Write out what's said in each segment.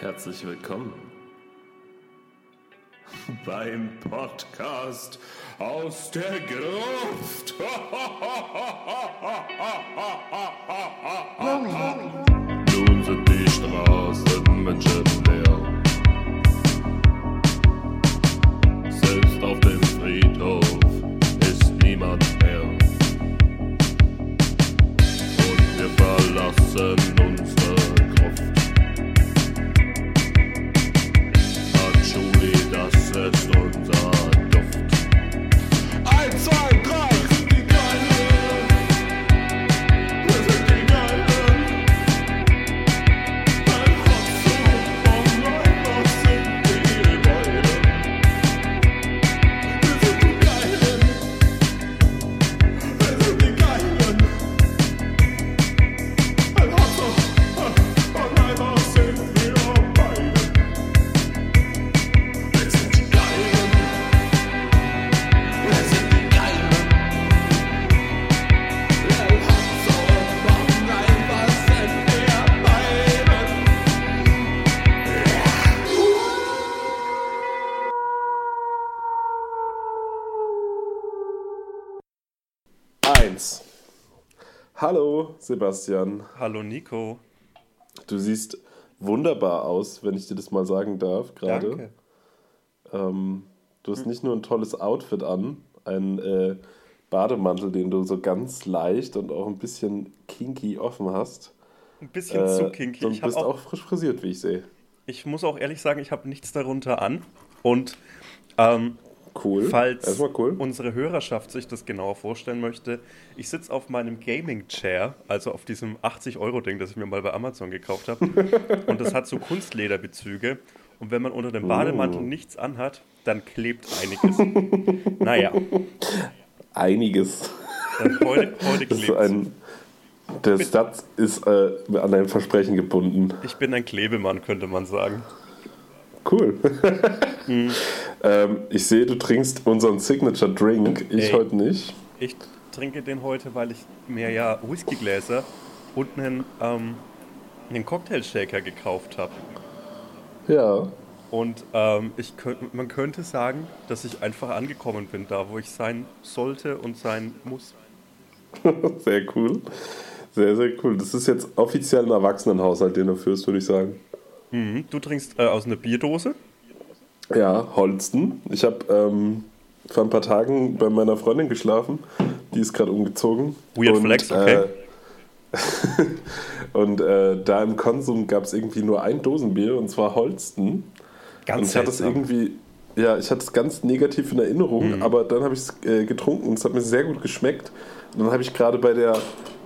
Herzlich willkommen beim Podcast aus der Gruft. Nun sind die Straßen menschenleer. Selbst auf dem Friedhof ist niemand mehr. Und wir verlassen unsere ist unser Duft. Eins, zwei, Hallo, Sebastian. Hallo Nico. Du siehst wunderbar aus, wenn ich dir das mal sagen darf, gerade. Danke. Ähm, du hast nicht nur ein tolles Outfit an, ein äh, Bademantel, den du so ganz leicht und auch ein bisschen kinky offen hast. Ein bisschen Äh, zu kinky. Hab bist auch, auch frisch frisiert, wie ich sehe. ich muss auch ehrlich sagen, ich habe nichts darunter an. Und ähm, Cool. falls cool. unsere Hörerschaft sich das genauer vorstellen möchte, ich sitze auf meinem Gaming-Chair, also auf diesem 80-Euro-Ding, das ich mir mal bei Amazon gekauft habe. und das hat so Kunstlederbezüge. Und wenn man unter dem Bademantel Oh. nichts anhat, dann klebt einiges. naja, Einiges. dann heute, heute Das klebt ein, der Satz ist äh, an ein Versprechen gebunden. Ich bin ein Klebemann, könnte man sagen. Cool. Mhm. Ähm, ich sehe, du trinkst unseren Signature Drink. Ich Ey. heute nicht. Ich trinke den heute, weil ich mir ja Whiskygläser und einen, ähm, einen Cocktailshaker gekauft habe. Ja. Und ähm, ich könnt, man könnte sagen, dass ich einfach angekommen bin, da wo ich sein sollte und sein muss. Sehr cool. Sehr, sehr cool. Das ist jetzt offiziell ein Erwachsenenhaushalt, den du führst, würde ich sagen. Mhm. Du trinkst äh, aus einer Bierdose. Ja, Holsten. Ich habe ähm, vor ein paar Tagen bei meiner Freundin geschlafen. Die ist gerade umgezogen. Weird Flex, okay. Äh, und äh, da im Konsum gab es irgendwie nur ein Dosenbier und zwar Holsten. und Ganz ich hatte es irgendwie, ja, ich hatte es ganz negativ in Erinnerung, Mhm. aber dann habe ich es äh, getrunken und es hat mir sehr gut geschmeckt. Und dann habe ich gerade bei der,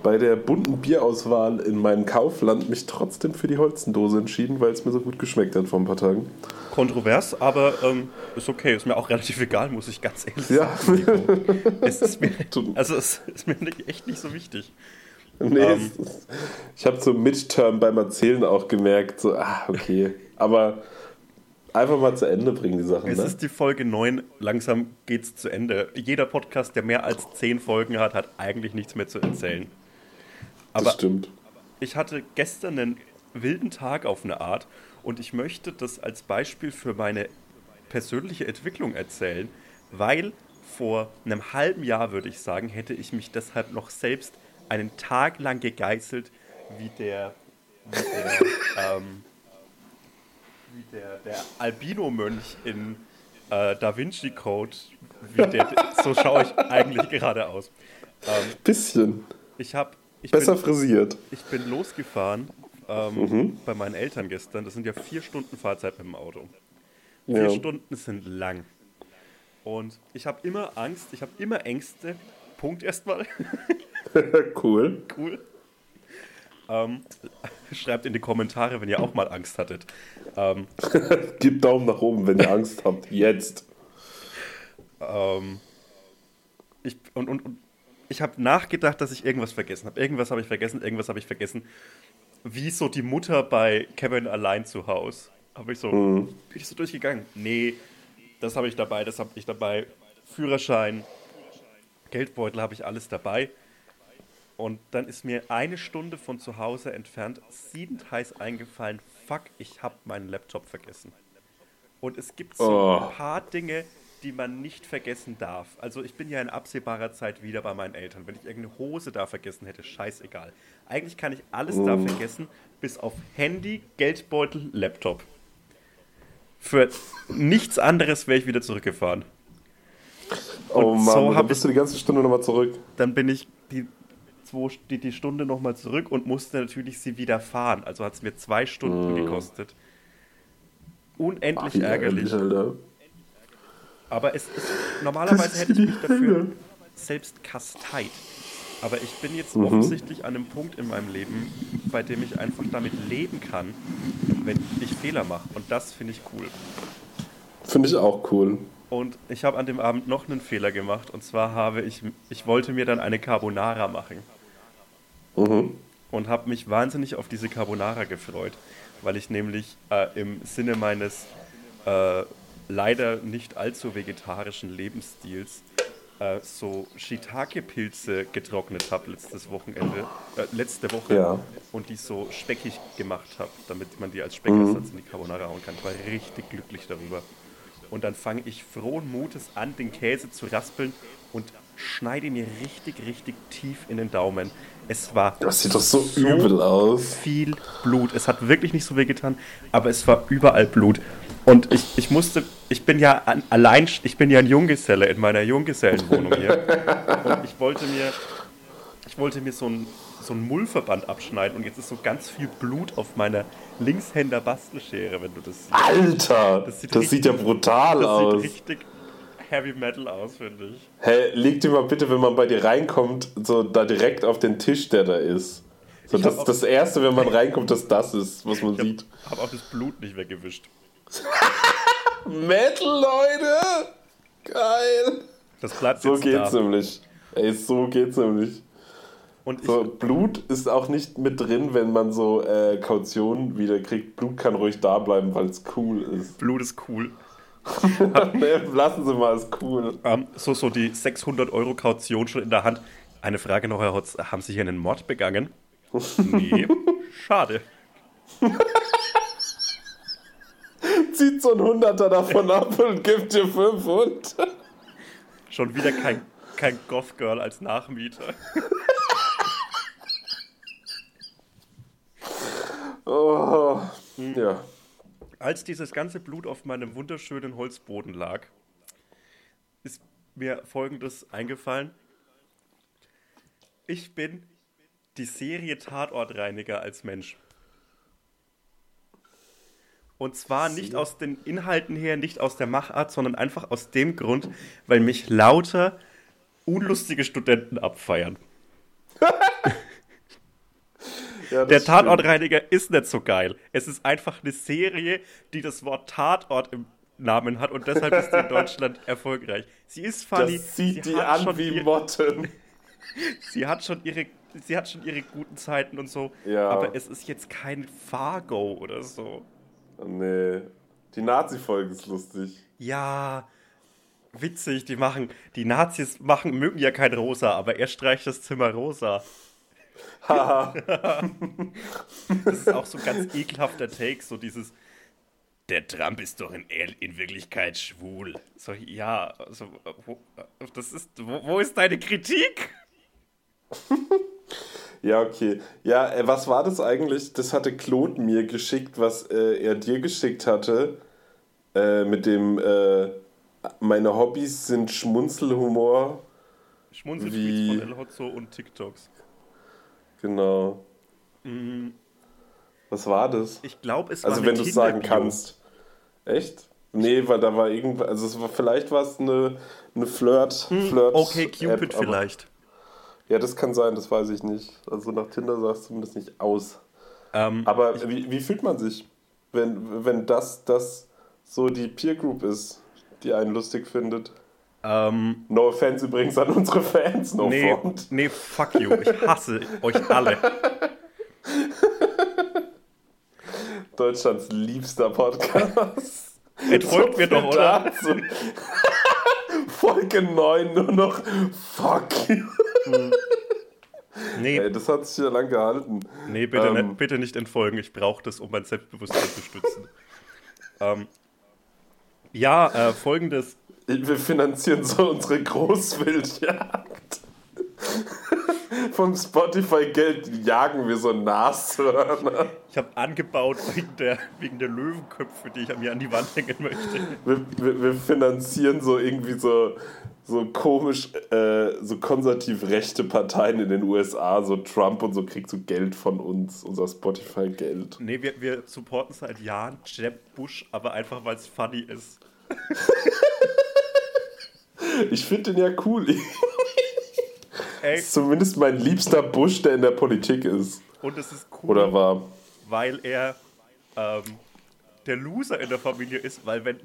bei der bunten Bierauswahl in meinem Kaufland mich trotzdem für die Holstendose entschieden, weil es mir so gut geschmeckt hat vor ein paar Tagen. Kontrovers, aber ähm, ist okay. Ist mir auch relativ egal, muss ich ganz ehrlich Ja. sagen. Es ist mir, also es ist mir echt nicht so wichtig. Nee, Ähm. ist, ich habe so Midterm beim Erzählen auch gemerkt, so, ah, okay. Aber einfach mal zu Ende bringen, die Sachen. Es Ne? ist die Folge 9, langsam geht's zu Ende. Jeder Podcast, der mehr als 10 Folgen hat, hat eigentlich nichts mehr zu erzählen. das Aber stimmt. ich hatte gestern einen wilden Tag auf eine Art und ich möchte das als Beispiel für meine persönliche Entwicklung erzählen, weil vor einem halben Jahr, würde ich sagen, hätte ich mich deshalb noch selbst einen Tag lang gegeißelt, wie der, wie der, ähm, wie der, der Albino-Mönch in äh, Da Vinci Code, wie der, so schaue ich eigentlich gerade aus. Ähm, Bisschen. ich habe ich Besser bin, frisiert. ich bin losgefahren ähm, bei meinen Eltern gestern. Das sind ja vier Stunden Fahrzeit mit dem Auto. Vier Ja. Stunden sind lang. Und ich habe immer Angst, ich habe immer Ängste. Punkt erstmal. cool. cool. Ähm, schreibt in die Kommentare, wenn ihr auch mal Angst hattet. Ähm, Gebt Daumen nach oben, wenn ihr Angst habt. Jetzt. ähm, ich, und, und, und ich habe nachgedacht, dass ich irgendwas vergessen habe. Irgendwas habe ich vergessen, irgendwas habe ich vergessen. Wie so die Mutter bei Kevin allein zu Hause. Habe ich so, bin ich so durchgegangen. Nee, das habe ich dabei, das habe ich dabei. Führerschein, Geldbeutel habe ich alles dabei. Und dann ist mir eine Stunde von zu Hause entfernt siedend heiß eingefallen, fuck, ich habe meinen Laptop vergessen. Und es gibt so Oh. ein paar Dinge, die man nicht vergessen darf. Also ich bin ja in absehbarer Zeit wieder bei meinen Eltern. Wenn ich irgendeine Hose da vergessen hätte, scheißegal. Eigentlich kann ich alles da Mm. vergessen, bis auf Handy, Geldbeutel, Laptop. Für nichts anderes wäre ich wieder zurückgefahren. Oh Und Mann, so dann bist du die ganze Stunde nochmal zurück. Dann bin ich die, zwei, die, die Stunde nochmal zurück und musste natürlich sie wieder fahren. Also hat es mir zwei Stunden gekostet. Unendlich Wie ärgerlich. Alter. Aber es ist, normalerweise hätte ich mich dafür selbst kasteit. Aber ich bin jetzt Mhm. offensichtlich an einem Punkt in meinem Leben, bei dem ich einfach damit leben kann, wenn ich Fehler mache. Und das finde ich cool. Finde ich auch cool. Und ich habe an dem Abend noch einen Fehler gemacht. Und zwar habe ich, ich wollte mir dann eine Carbonara machen. Mhm. Und habe mich wahnsinnig auf diese Carbonara gefreut. Weil ich nämlich äh, im Sinne meines äh, leider nicht allzu vegetarischen Lebensstils äh, so Shiitake-Pilze getrocknet habe letztes Wochenende, äh, letzte Woche Ja. und die so speckig gemacht habe, damit man die als Speckersatz in die Carbonara hauen kann. Ich war richtig glücklich darüber. Und dann fange ich frohen Mutes an, den Käse zu raspeln und schneide mir richtig, richtig tief in den Daumen. Es war Das sieht doch so übel aus. viel Blut. Es hat wirklich nicht so weh getan, aber es war überall Blut. Und ich, ich musste, ich bin ja an, allein, ich bin ja ein Junggeselle in meiner Junggesellenwohnung hier. Und ich wollte mir, ich wollte mir so einen so einen Mullverband abschneiden und jetzt ist so ganz viel Blut auf meiner Linkshänder Bastelschere, wenn du das siehst. Alter, Das das sieht sieht, ja richtig- brutal Das aus. sieht richtig Heavy Metal aus, finde ich. Hey, leg dir mal bitte, wenn man bei dir reinkommt, so da direkt auf den Tisch, der da ist. So, Ich das hab auch- das Erste, wenn man reinkommt, dass das ist, was man sieht. Ich habe auch das Blut nicht weggewischt. Metal, Leute! Geil! Das bleibt So geht's da. nämlich. Ey, so geht's nämlich. Und ich, So, Blut ist auch nicht mit drin, wenn man so äh, Kaution wieder kriegt. Blut kann ruhig da bleiben, weil es cool ist. Blut ist cool. lassen Sie mal, ist cool. Ähm, so, so die 600 Euro Kaution schon in der Hand. Eine Frage noch, Herr Hotz. Haben Sie hier einen Mord begangen? Nee. Schade. Zieht so ein Hunderter davon ab und gibt dir 500. Schon wieder kein, kein Goth-Girl als Nachmieter. Oh, ja. Als dieses ganze Blut auf meinem wunderschönen Holzboden lag, ist mir Folgendes eingefallen. Ich bin die Serie Tatortreiniger als Mensch. Und zwar nicht aus den Inhalten her, nicht aus der Machart, sondern einfach aus dem Grund, weil mich lauter unlustige Studenten abfeiern. ja Der stimmt. Tatortreiniger ist nicht so geil. Es ist einfach eine Serie, die das Wort Tatort im Namen hat und deshalb ist sie in Deutschland erfolgreich. Sie ist funny. Das sieht sie die hat an schon wie ihr- Motten. Sie hat schon ihre, sie hat schon ihre guten Zeiten und so. Ja. Aber es ist jetzt kein Fargo oder so. Nee. Die Nazi-Folge ist lustig. Ja, witzig. Die machen, die Nazis machen, mögen ja kein Rosa, aber er streicht das Zimmer rosa. Das ist auch so ein ganz ekelhafter Take, so dieses. Der Trump ist doch in, in Wirklichkeit schwul. So, ja, also, wo, das ist, wo, wo ist deine Kritik? Ja, okay. Ja, äh, was war das eigentlich? Das hatte Claude mir geschickt, was äh, er dir geschickt hatte. Äh, mit dem, äh, meine Hobbys sind Schmunzelhumor. Schmunzeltweets von El Hotzo und TikToks. Genau. Was war das? Ich glaube, es war Also, wenn du es sagen kannst. Echt? Nee, weil da war irgendwas, also es war, vielleicht war es eine, eine Flirt, Flirt. Okay, Cupid App, vielleicht. Ja, das kann sein, das weiß ich nicht. Also nach Tinder sah es zumindest nicht aus. Ähm, Aber wie, wie fühlt man sich, wenn, wenn das, das so die Peer Group ist, die einen lustig findet? Ähm, No offense übrigens an unsere Fans, no nee, front. nee, fuck you. Ich hasse euch alle. Deutschlands liebster Podcast. Entfolgt mir doch, oder? Dazu. Folge 9 nur noch Fuck you. Nee, Ey, das hat sich ja lang gehalten. nee bitte, Ähm, nicht, bitte nicht entfolgen. Ich brauche das, um mein Selbstbewusstsein zu stützen. ähm, ja, äh, folgendes. Wir finanzieren so unsere Großwildjagd. Vom Spotify-Geld jagen wir so Nashörner. Ich habe angebaut wegen der, wegen der Löwenköpfe, die ich mir an die Wand hängen möchte. Wir, wir, wir finanzieren so irgendwie so, so komisch, äh, so konservativ rechte Parteien in den USA, so Trump und so kriegt so Geld von uns, unser Spotify-Geld. Nee, wir, wir supporten seit Jahren Jeb Bush, aber einfach weil es funny ist. Ich finde den ja cool. Ey, Zumindest mein liebster Bush, der in der Politik ist. und es ist cool, Oder war. weil er ähm, der Loser in der Familie ist, weil wenn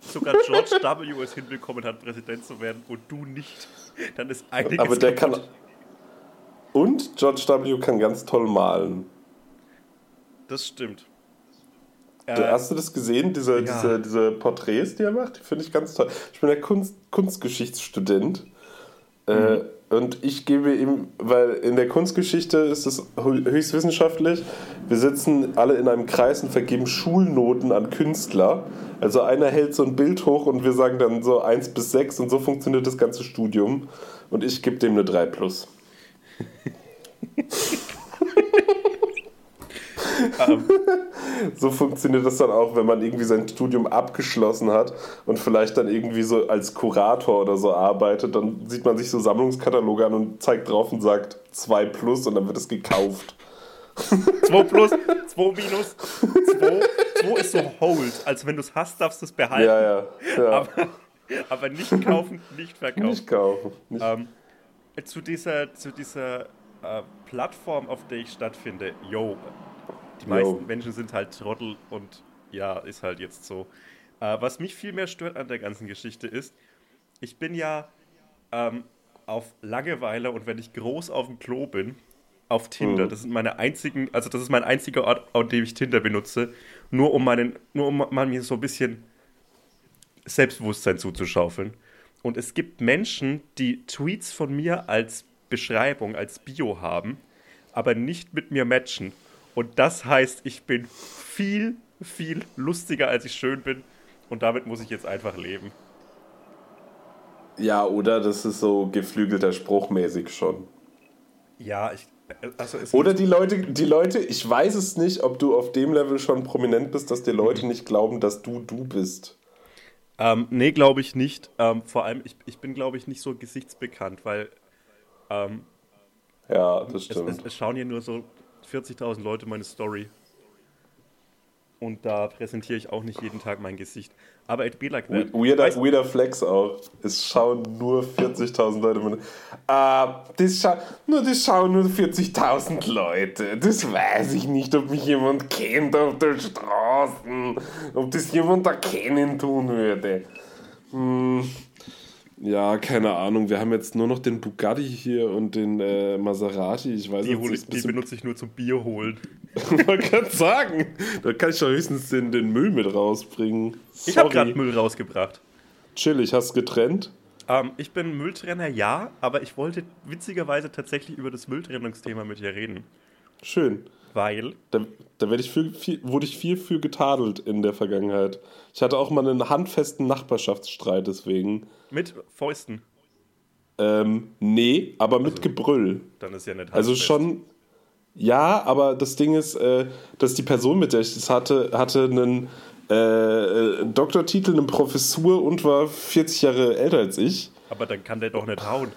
sogar George W. es hinbekommen hat, Präsident zu werden und du nicht, dann ist einiges Aber der kann. kaputt. Und George W. kann ganz toll malen. Das stimmt. Äh, hast du das gesehen, diese, ja. diese, diese Porträts, die er macht? Die finde ich ganz toll. Ich bin ja Kunst, Kunstgeschichtsstudent. Äh, Mhm. und ich gebe ihm, weil in der Kunstgeschichte ist es hö- höchst wissenschaftlich. Wir sitzen alle in einem Kreis und vergeben Schulnoten an Künstler. Also einer hält so ein Bild hoch und wir sagen dann so 1 bis 6 und so funktioniert das ganze Studium. Und ich gebe dem eine 3 plus. ähm, So funktioniert das dann auch, wenn man irgendwie sein Studium abgeschlossen hat und vielleicht dann irgendwie so als Kurator oder so arbeitet, dann sieht man sich so Sammlungskataloge an und zeigt drauf und sagt 2 plus und dann wird es gekauft. 2 plus, 2 minus, 2. 2 ist so hold. Also wenn du es hast, darfst du es behalten. Ja, ja. ja. Aber, aber nicht kaufen, nicht verkaufen. Nicht kaufen. Nicht. Ähm, zu dieser, zu dieser äh, Plattform, auf der ich stattfinde, yo, die Yo. meisten Menschen sind halt Trottel und ja, ist halt jetzt so. Äh, was mich viel mehr stört an der ganzen Geschichte ist, ich bin ja ähm, auf Langeweile und wenn ich groß auf dem Klo bin, auf Tinder. Mhm. Das sind meine einzigen, also das ist mein einziger Ort, an dem ich Tinder benutze, nur um meinen, nur um mal mir so ein bisschen Selbstbewusstsein zuzuschaufeln. Und es gibt Menschen, die Tweets von mir als Beschreibung, als Bio haben, aber nicht mit mir matchen. Und das heißt, ich bin viel, viel lustiger, als ich schön bin. Und damit muss ich jetzt einfach leben. Ja, oder das ist so geflügelter Spruch mäßig schon. Ja, ich. Also es Oder die Leute, die Leute, ich weiß es nicht, ob du auf dem Level schon prominent bist, dass die Leute nicht glauben, dass du du bist. Ähm, nee, glaube ich nicht. Ähm, vor allem, ich, ich bin, glaube ich, nicht so gesichtsbekannt, weil ähm, Ja, das es, stimmt. es, es schauen hier nur so 40.000 Leute meine Story. Und da präsentiere ich auch nicht jeden Tag mein Gesicht. Aber it be like that. Weirder, Weißt- weirder Flex auch. Es schauen nur 40.000 Leute. meine- Ah, das scha nur, das schauen nur 40.000 Leute. Das weiß ich nicht, ob mich jemand kennt auf der Straße. Ob das jemand erkennen tun würde. Hm. Ja, keine Ahnung. Wir haben jetzt nur noch den Bugatti hier und den äh, Maserati. Ich weiß die, jetzt ich, die benutze ich nur zum Bier holen. Man kann sagen. Da kann ich doch höchstens den, den Müll mit rausbringen. Ich habe Sorry. gerade Müll rausgebracht. Chillig, hast getrennt? Ähm, ich bin Mülltrenner, ja, aber ich wollte witzigerweise tatsächlich über das Mülltrennungsthema mit dir reden. Schön. Weil, Da, da ich viel, viel, wurde ich viel für getadelt in der Vergangenheit. Ich hatte auch mal einen handfesten Nachbarschaftsstreit deswegen. mit Fäusten, Ähm, nee, aber mit Gebrüll. dann ist ja nicht Also handfest. schon, ja, aber das Ding ist, äh, dass die Person, mit der ich das hatte, hatte einen äh, Doktortitel, eine Professur und war 40 Jahre älter als ich. Aber dann kann der doch nicht hauen.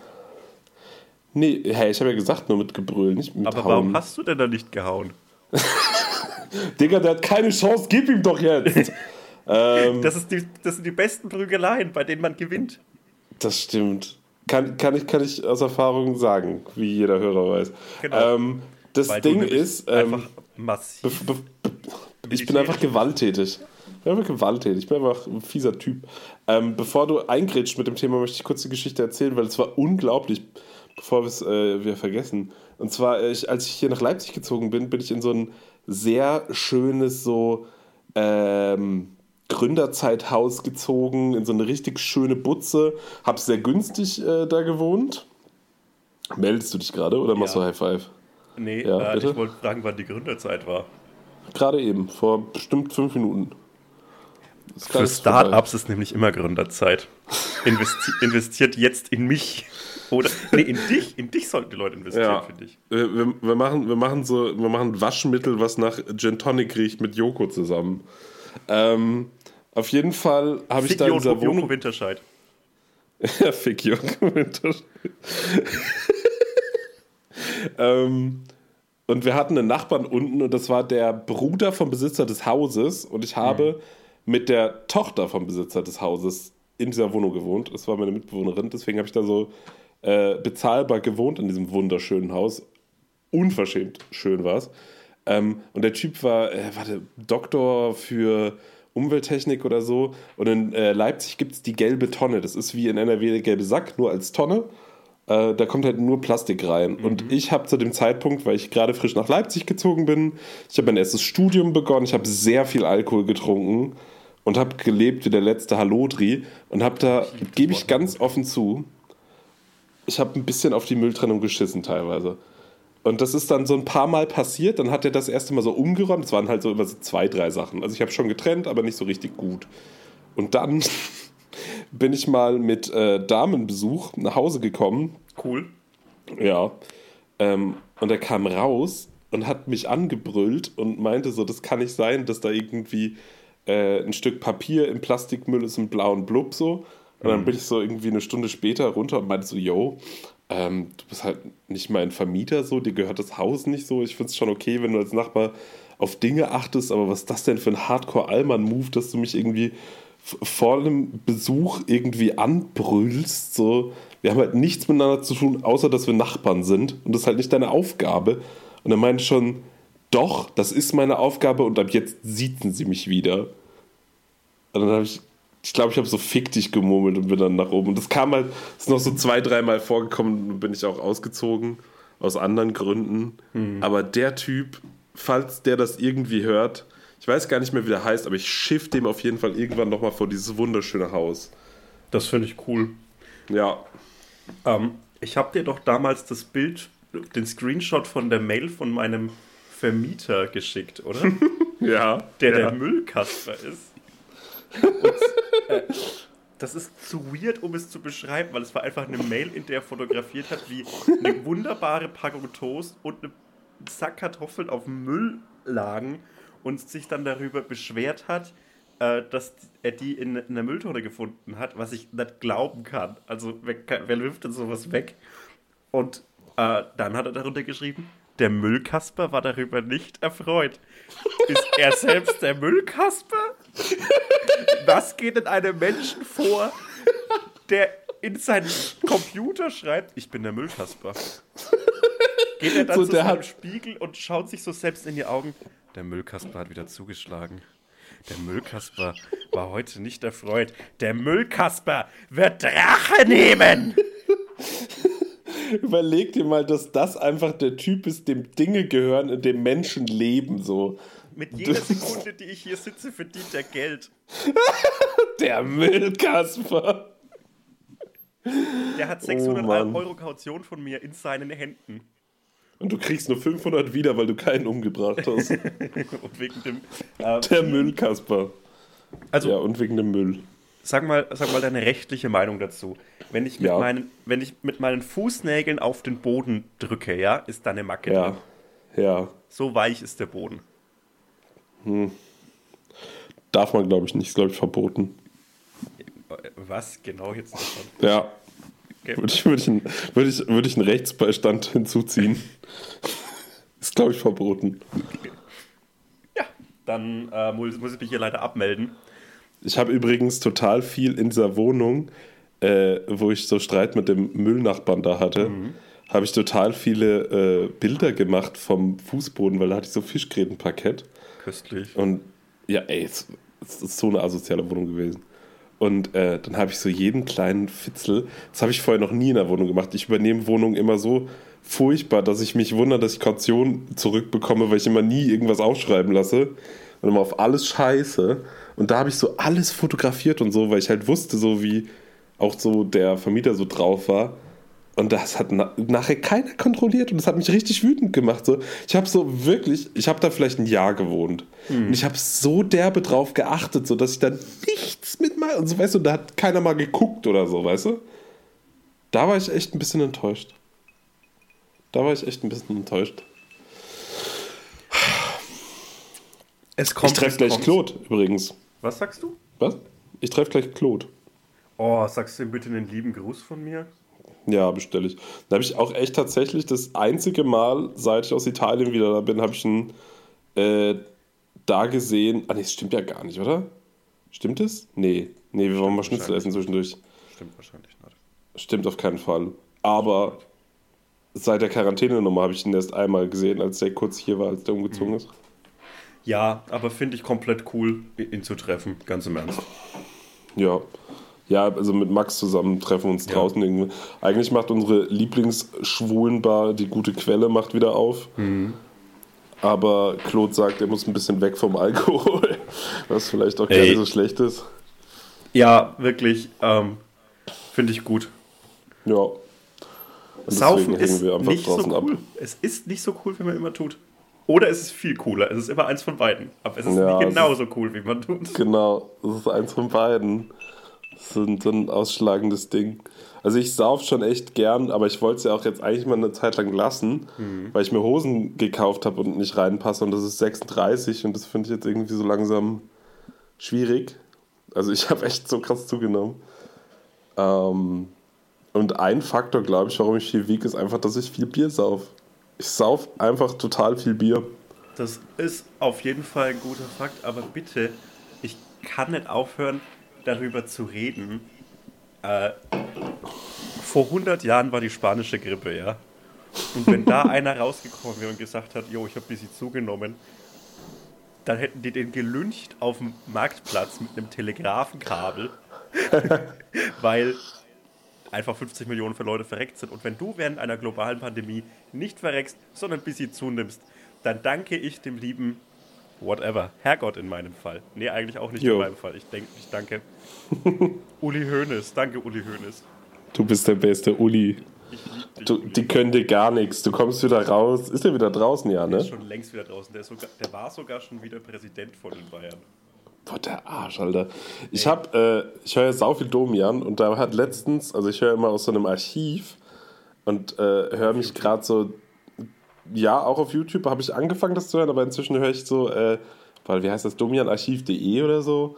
Nee, hey, ich habe ja gesagt, nur mit Gebrüll, nicht mit Aber Hauen. warum hast du denn da nicht gehauen? Digga, der hat keine Chance, gib ihm doch jetzt! ähm, Das, ist die, das sind die besten Prügeleien, bei denen man gewinnt. Das stimmt. Kann, kann, ich, kann ich aus Erfahrung sagen, wie jeder Hörer weiß. Genau. Ähm, das Weil Ding ist, ähm, einfach massiv. ich bin einfach gewalttätig. Ich bin einfach gewalttätig. Ich bin einfach ein fieser Typ. Ähm, bevor du eingrätscht mit dem Thema, möchte ich kurz die Geschichte erzählen, weil es war unglaublich, bevor wir es äh, wieder vergessen. Und zwar, äh, ich, als ich hier nach Leipzig gezogen bin, bin ich in so ein sehr schönes, so ähm, Gründerzeithaus gezogen, in so eine richtig schöne Butze. Hab sehr günstig äh, da gewohnt. Meldest du dich gerade oder machst Ja. du High Five? Nee, Ja, äh, ich wollte fragen, wann die Gründerzeit war. Gerade eben, vor bestimmt fünf Minuten. Ist Für. Startups ist nämlich immer Gründerzeit. Investi investiert jetzt in mich. Oder, nee, in dich. In dich sollten die Leute investieren, Ja. finde ich. Wir, wir, machen, wir machen so, wir machen Waschmittel, was nach Gin Tonic riecht, mit Joko zusammen. Ähm, auf jeden Fall habe ich da in Joko, dieser Joko Wohnung. Winterscheid. Ja, fick Joko Winterscheid. ähm, und wir hatten einen Nachbarn unten und das war der Bruder vom Besitzer des Hauses und ich habe mit der Tochter vom Besitzer des Hauses in dieser Wohnung gewohnt. Das war meine Mitbewohnerin, deswegen habe ich da so äh, bezahlbar gewohnt in diesem wunderschönen Haus. Unverschämt schön war es. Ähm, und der Typ war, äh, warte, Doktor für Umwelttechnik oder so. Und in äh, Leipzig gibt es die gelbe Tonne. Das ist wie in NRW der gelbe Sack, nur als Tonne. Äh, da kommt halt nur Plastik rein. Und ich habe zu dem Zeitpunkt, weil ich gerade frisch nach Leipzig gezogen bin, ich habe mein erstes Studium begonnen, ich habe sehr viel Alkohol getrunken und habe gelebt wie der letzte Hallodri und habe da, gebe ich ganz offen zu, ich habe ein bisschen auf die Mülltrennung geschissen teilweise. Und das ist dann so ein paar Mal passiert. Dann hat er das erste Mal so umgeräumt. Es waren halt so immer so zwei, drei Sachen. Also ich habe schon getrennt, aber nicht so richtig gut. Und dann bin ich mal mit äh, Damenbesuch nach Hause gekommen. Cool. Ja. Ähm, und er kam raus und hat mich angebrüllt und meinte so, das kann nicht sein, dass da irgendwie äh, ein Stück Papier im Plastikmüll ist, im blauen Blub so. Und dann bin ich so irgendwie eine Stunde später runter und meinte so, yo, ähm, du bist halt nicht mein Vermieter so, dir gehört das Haus nicht so. Ich finde es schon okay, wenn du als Nachbar auf Dinge achtest, aber was ist das denn für ein Hardcore-Allmann-Move, dass du mich irgendwie vor einem Besuch irgendwie anbrüllst, so. Wir haben halt nichts miteinander zu tun, außer dass wir Nachbarn sind und das ist halt nicht deine Aufgabe. Und er meinte schon, doch, das ist meine Aufgabe und ab jetzt siezen sie mich wieder. Und dann habe ich, ich glaube, ich habe so fick dich gemurmelt und bin dann nach oben. Und das kam halt, ist noch so zwei, dreimal vorgekommen und bin ich auch ausgezogen. Aus anderen Gründen. Aber der Typ, falls der das irgendwie hört, ich weiß gar nicht mehr, wie der heißt, aber ich schiff dem auf jeden Fall irgendwann nochmal vor dieses wunderschöne Haus. Das finde ich cool. Ja. Ähm, ich habe dir doch damals das Bild, den Screenshot von der Mail von meinem Vermieter geschickt, oder? Ja. Der ja. der Müllkasper ist. Und, äh, das ist zu weird, um es zu beschreiben, weil es war einfach eine Mail, in der er fotografiert hat, wie eine wunderbare Packung Toast und eine Sack Kartoffeln auf Müll lagen und sich dann darüber beschwert hat, äh, dass er die in einer Mülltonne gefunden hat, was ich nicht glauben kann. Also, wer, wer wirft denn sowas weg? Und äh, dann hat er darunter geschrieben, der Müllkasper war darüber nicht erfreut. Ist er selbst der Müllkasper? Was geht in einem Menschen vor, der in seinen Computer schreibt, ich bin der Müllkasper? Geht er dann So, zu der seinem hat- Spiegel und schaut sich so selbst in die Augen? Der Müllkasper hat wieder zugeschlagen. Der Müllkasper war heute nicht erfreut. Der Müllkasper wird Drache nehmen! Überleg dir mal, dass das einfach der Typ ist, dem Dinge gehören, in dem Menschen leben, so. Mit jeder Sekunde, die ich hier sitze, verdient er Geld. Der Müllkasper. Der hat Oh 600 Mann. Euro Kaution von mir in seinen Händen. Und du kriegst nur 500 wieder, weil du keinen umgebracht hast. Und wegen dem. Äh, Der Müllkasper. also, Ja, und wegen dem Müll. sag, mal, sag mal deine rechtliche Meinung dazu. Wenn ich, mit Ja. meinen, wenn ich mit meinen Fußnägeln auf den Boden drücke, ja, ist da eine Macke Ja. drin. Ja. So weich ist der Boden. Darf man, glaube ich, nicht. Ist, glaube ich, verboten. Äh, Was genau jetzt davon? Ja. Okay. Würde ich, würde ich, einen, würde ich, würde ich einen Rechtsbeistand hinzuziehen. Ist, glaube ich, verboten. Ja, dann äh, muss, muss ich mich hier leider abmelden. Ich habe übrigens total viel in dieser Wohnung, äh, wo ich so Streit mit dem Müllnachbarn da hatte, habe ich total viele äh, Bilder gemacht vom Fußboden, weil da hatte ich so Fischgrätenparkett. Köstlich. Und ja, ey, es, es ist so eine asoziale Wohnung gewesen. Und äh, dann habe ich so jeden kleinen Fitzel, das habe ich vorher noch nie in der Wohnung gemacht. Ich übernehme Wohnungen immer so furchtbar, dass ich mich wundere, dass ich Kaution zurückbekomme, weil ich immer nie irgendwas aufschreiben lasse. Und immer auf alles scheiße. Und da habe ich so alles fotografiert und so, weil ich halt wusste, so wie auch so der Vermieter so drauf war. Und das hat na nachher keiner kontrolliert und das hat mich richtig wütend gemacht. So, ich habe so wirklich, ich habe da vielleicht ein Jahr gewohnt Mhm. und ich habe so derbe drauf geachtet, so dass ich dann nichts mit mal und so, weißt du, da hat keiner mal geguckt oder so, weißt du? Da war ich echt ein bisschen enttäuscht. Da war ich echt ein bisschen enttäuscht. Es kommt. ich treffe gleich kommt. Claude übrigens. Was sagst du? Was? Ich treffe gleich Claude. Oh, sagst du ihm bitte einen lieben Gruß von mir? Ja, bestelle ich. Da habe ich auch echt tatsächlich das einzige Mal, seit ich aus Italien wieder da bin, habe ich ihn äh, da gesehen. Ah, nee, das stimmt ja gar nicht, oder? Stimmt es? Nee. Nee, wir wollen mal Schnitzel essen zwischendurch. Stimmt wahrscheinlich nicht. Stimmt auf keinen Fall. Aber seit der Quarantänenummer habe ich ihn erst einmal gesehen, als der kurz hier war, als der umgezogen ist. Ja, aber finde ich komplett cool, ihn zu treffen, ganz im Ernst. Ja. Ja, also mit Max zusammen treffen wir uns Ja. draußen irgendwie. Eigentlich macht unsere Lieblingsschwulenbar die gute Quelle macht wieder auf. Mhm. Aber Claude sagt, er muss ein bisschen weg vom Alkohol. Was vielleicht auch gar nicht so schlecht ist. Ja, wirklich, ähm, finde ich gut. Ja. Und Saufen ist hängen wir einfach nicht so cool. ab. Es ist nicht so cool, wie man immer tut. Oder es ist viel cooler. Es ist immer eins von beiden. Aber es ist Ja, nicht es genauso cool, wie man tut. Genau, das ist eins von beiden. Ist ein, so ein ausschlagendes Ding. Also ich sauf schon echt gern, aber ich wollte es ja auch jetzt eigentlich mal eine Zeit lang lassen, Mhm. weil ich mir Hosen gekauft habe und nicht reinpasse und das ist 36 und das finde ich jetzt irgendwie so langsam schwierig. Also ich habe echt so krass zugenommen. Ähm, und ein Faktor, glaube ich, warum ich viel wiege, ist einfach, dass ich viel Bier sauf. Ich sauf einfach total viel Bier. Das ist auf jeden Fall ein guter Fakt, aber bitte, ich kann nicht aufhören, darüber zu reden. Äh, vor 100 Jahren war die spanische Grippe, ja. Und wenn da einer rausgekommen wäre und gesagt hat, jo, ich habe ein bisschen zugenommen, dann hätten die den gelüncht auf dem Marktplatz mit einem Telegrafenkabel, weil einfach 50 Millionen für Leute verreckt sind. Und wenn du während einer globalen Pandemie nicht verreckst, sondern ein bisschen zunimmst, dann danke ich dem lieben whatever, Herrgott in meinem Fall. Nee, eigentlich auch nicht Jo. in meinem Fall. Ich, denk, ich danke Uli Hoeneß. Danke, Uli Hoeneß. Du bist der beste Uli. Dich, Du, die können dir gar nichts. Du kommst wieder raus. Ist der wieder draußen, ja, Der ist ne? schon längst wieder draußen. Der, sogar, der war sogar schon wieder Präsident von den Bayern. Boah, der Arsch, Alter. Ich hab, äh, ich höre ja sau viel Domian und da hat letztens, also ich höre immer aus so einem Archiv und äh, höre mich gerade so, ja, auch auf YouTube habe ich angefangen, das zu hören, aber inzwischen höre ich so, äh, weil, wie heißt das, domianarchiv.de oder so.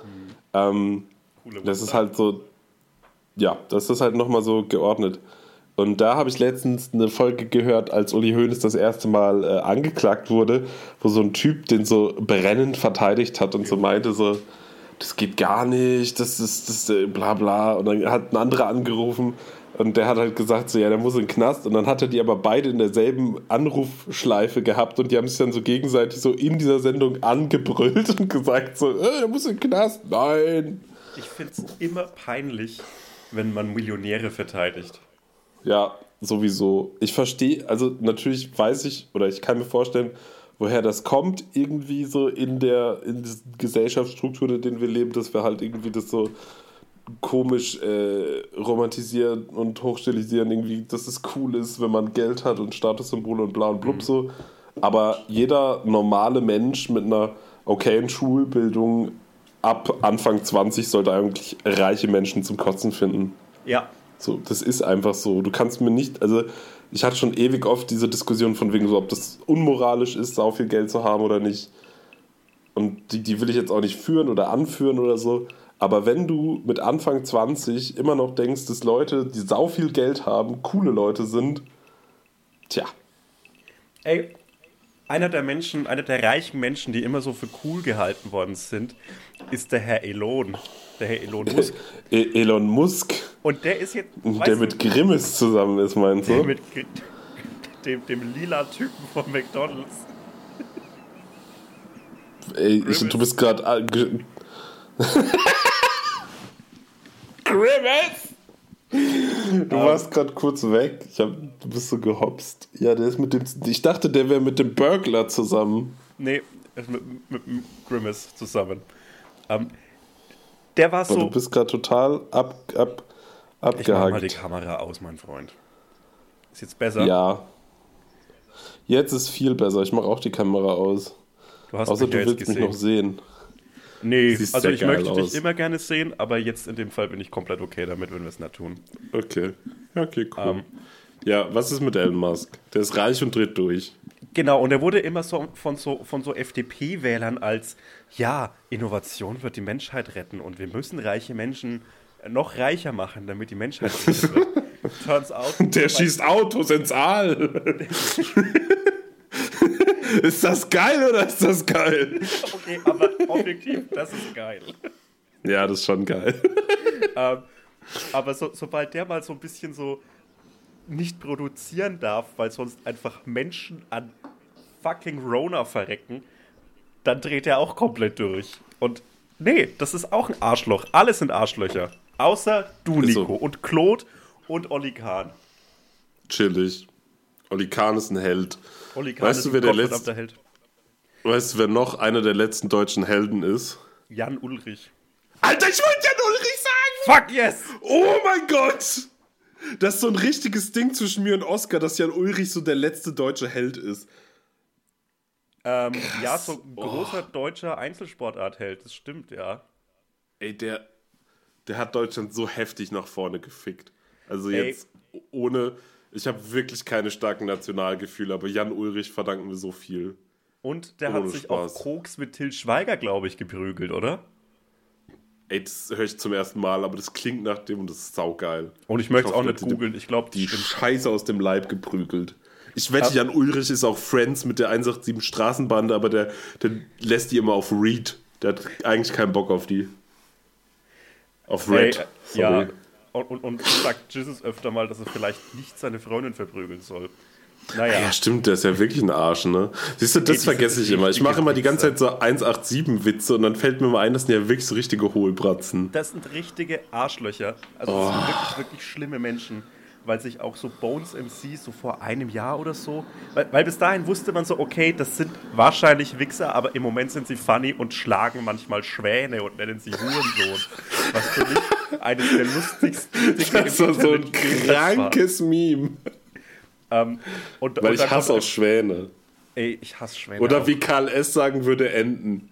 Ähm, Coole Das ist halt so, ja, das ist halt nochmal so geordnet. Und da habe ich letztens eine Folge gehört, als Uli Hoeneß das erste Mal äh, angeklagt wurde, wo so ein Typ den so brennend verteidigt hat und so meinte so, das geht gar nicht, das ist das äh, bla bla. Und dann hat ein anderer angerufen und der hat halt gesagt so, ja, der muss in den Knast. Und dann hat er die aber beide in derselben Anrufschleife gehabt und die haben sich dann so gegenseitig so in dieser Sendung angebrüllt und gesagt so, äh, der muss in den Knast. Nein. Ich finde es immer peinlich, wenn man Millionäre verteidigt. Ja, sowieso. Ich verstehe, also natürlich weiß ich oder ich kann mir vorstellen, woher das kommt, irgendwie so in der in der Gesellschaftsstruktur, in der wir leben, dass wir halt irgendwie das so komisch äh, romantisieren und hochstilisieren, irgendwie, dass es cool ist, wenn man Geld hat und Statussymbole und bla und blub so. Aber jeder normale Mensch mit einer okayen Schulbildung ab Anfang 20 sollte eigentlich reiche Menschen zum Kotzen finden. Ja, So, das ist einfach so. Du kannst mir nicht, also ich hatte schon ewig oft diese Diskussion von wegen so, ob das unmoralisch ist, sau viel Geld zu haben oder nicht. Und die, die will ich jetzt auch nicht führen oder anführen oder so. Aber wenn du mit Anfang 20 immer noch denkst, dass Leute, die sau viel Geld haben, coole Leute sind, tja, Ey, einer der Menschen, einer der reichen Menschen, die immer so für cool gehalten worden sind, ist der Herr Elon. Der Herr Elon Musk. E- Elon Musk, Und der ist jetzt. der mit du, Grimmes zusammen ist, meinst der du? mit Gr- dem, dem lila Typen von McDonalds. Ey, ich, du bist gerade. Grimace! Du warst gerade kurz weg. Ich hab, du bist so gehopst. Ja, der ist mit dem. Ich dachte, der wäre mit dem Burglar zusammen. Nee, ist mit, mit, mit Grimace zusammen. Ähm, der war Aber so. du bist gerade total ab, ab, ich mach mal die abgehakt. Kamera aus, mein Freund. Ist jetzt besser? Ja. Jetzt ist viel besser. Ich mache auch die Kamera aus. Du hast Außer mich du ja willst mich gesehen. noch sehen. Nee, Siehst also ich möchte aus. dich immer gerne sehen, aber jetzt in dem Fall bin ich komplett okay damit, wenn wir es nicht tun. Okay. Okay, cool. Ähm. ja, was ist mit Elon Musk? Der ist reich und dreht durch. Genau, und er wurde immer so von so, von so FDP-Wählern als, ja, Innovation wird die Menschheit retten und wir müssen reiche Menschen noch reicher machen, damit die Menschheit gerettet wird. Turns out, Der schießt Autos ins All. ist das geil oder ist das geil? Okay, aber objektiv, das ist geil. Ja, das ist schon geil. Ähm, aber so, sobald der mal so ein bisschen so nicht produzieren darf, weil sonst einfach Menschen an fucking Rona verrecken, dann dreht er auch komplett durch. Und nee, das ist auch ein Arschloch. Alle sind Arschlöcher. Außer du, Ist so. Nico. Und Claude und Olli Kahn. Chillig. Oli Kahn ist ein Held. Weißt du, wer der letzte- Held. Weißt du, wer noch einer der letzten deutschen Helden ist? Jan Ulrich. Alter, ich wollte Jan Ulrich sagen! Fuck yes! Oh mein Gott! Das ist so ein richtiges Ding zwischen mir und Oscar, dass Jan Ulrich so der letzte deutsche Held ist. Ähm, ja, so ein großer deutscher Einzelsportartheld, das stimmt, ja. Ey, der, der hat Deutschland so heftig nach vorne gefickt. Also Ey. jetzt ohne. Ich habe wirklich keine starken Nationalgefühle, aber Jan Ulrich verdanken wir so viel. Und der Ohne hat sich Spaß. auf Koks mit Till Schweiger, glaube ich, geprügelt, oder? Ey, das höre ich zum ersten Mal, aber das klingt nach dem und das ist saugeil. Und ich möchte es auch nicht googeln. Ich glaube, Die stimmt. Scheiße aus dem Leib geprügelt. Ich wette, Jan Ulrich ist auch Friends mit der 187 Straßenbande, aber der, der lässt die immer auf Read. Der hat eigentlich keinen Bock auf die. Auf Red. sorry. ja. Und, und, sagt Jesus öfter mal, dass er vielleicht nicht seine Freundin verprügeln soll. Naja. Ja, stimmt, der ist ja wirklich ein Arsch, ne? Siehst du, das diese vergesse ich immer. Ich mache immer die ganze. Zeit so 187-Witze und dann fällt mir mal ein, das sind ja wirklich so richtige Hohlbratzen. Das sind richtige Arschlöcher. Also das Oh. sind wirklich, wirklich schlimme Menschen. Weil sich auch so Bones MC so vor einem Jahr oder so, weil, weil bis dahin wusste man so, okay, das sind wahrscheinlich Wichser, aber im Moment sind sie funny und schlagen manchmal Schwäne und nennen sie Hurensohn. Was für mich eines der lustigsten Dinge Das war so ein krankes Meme. Ähm, und, Weil und ich hasse auch Schwäne. Ey, ich hasse Schwäne. Oder auch. wie Karl S. sagen würde, Enten.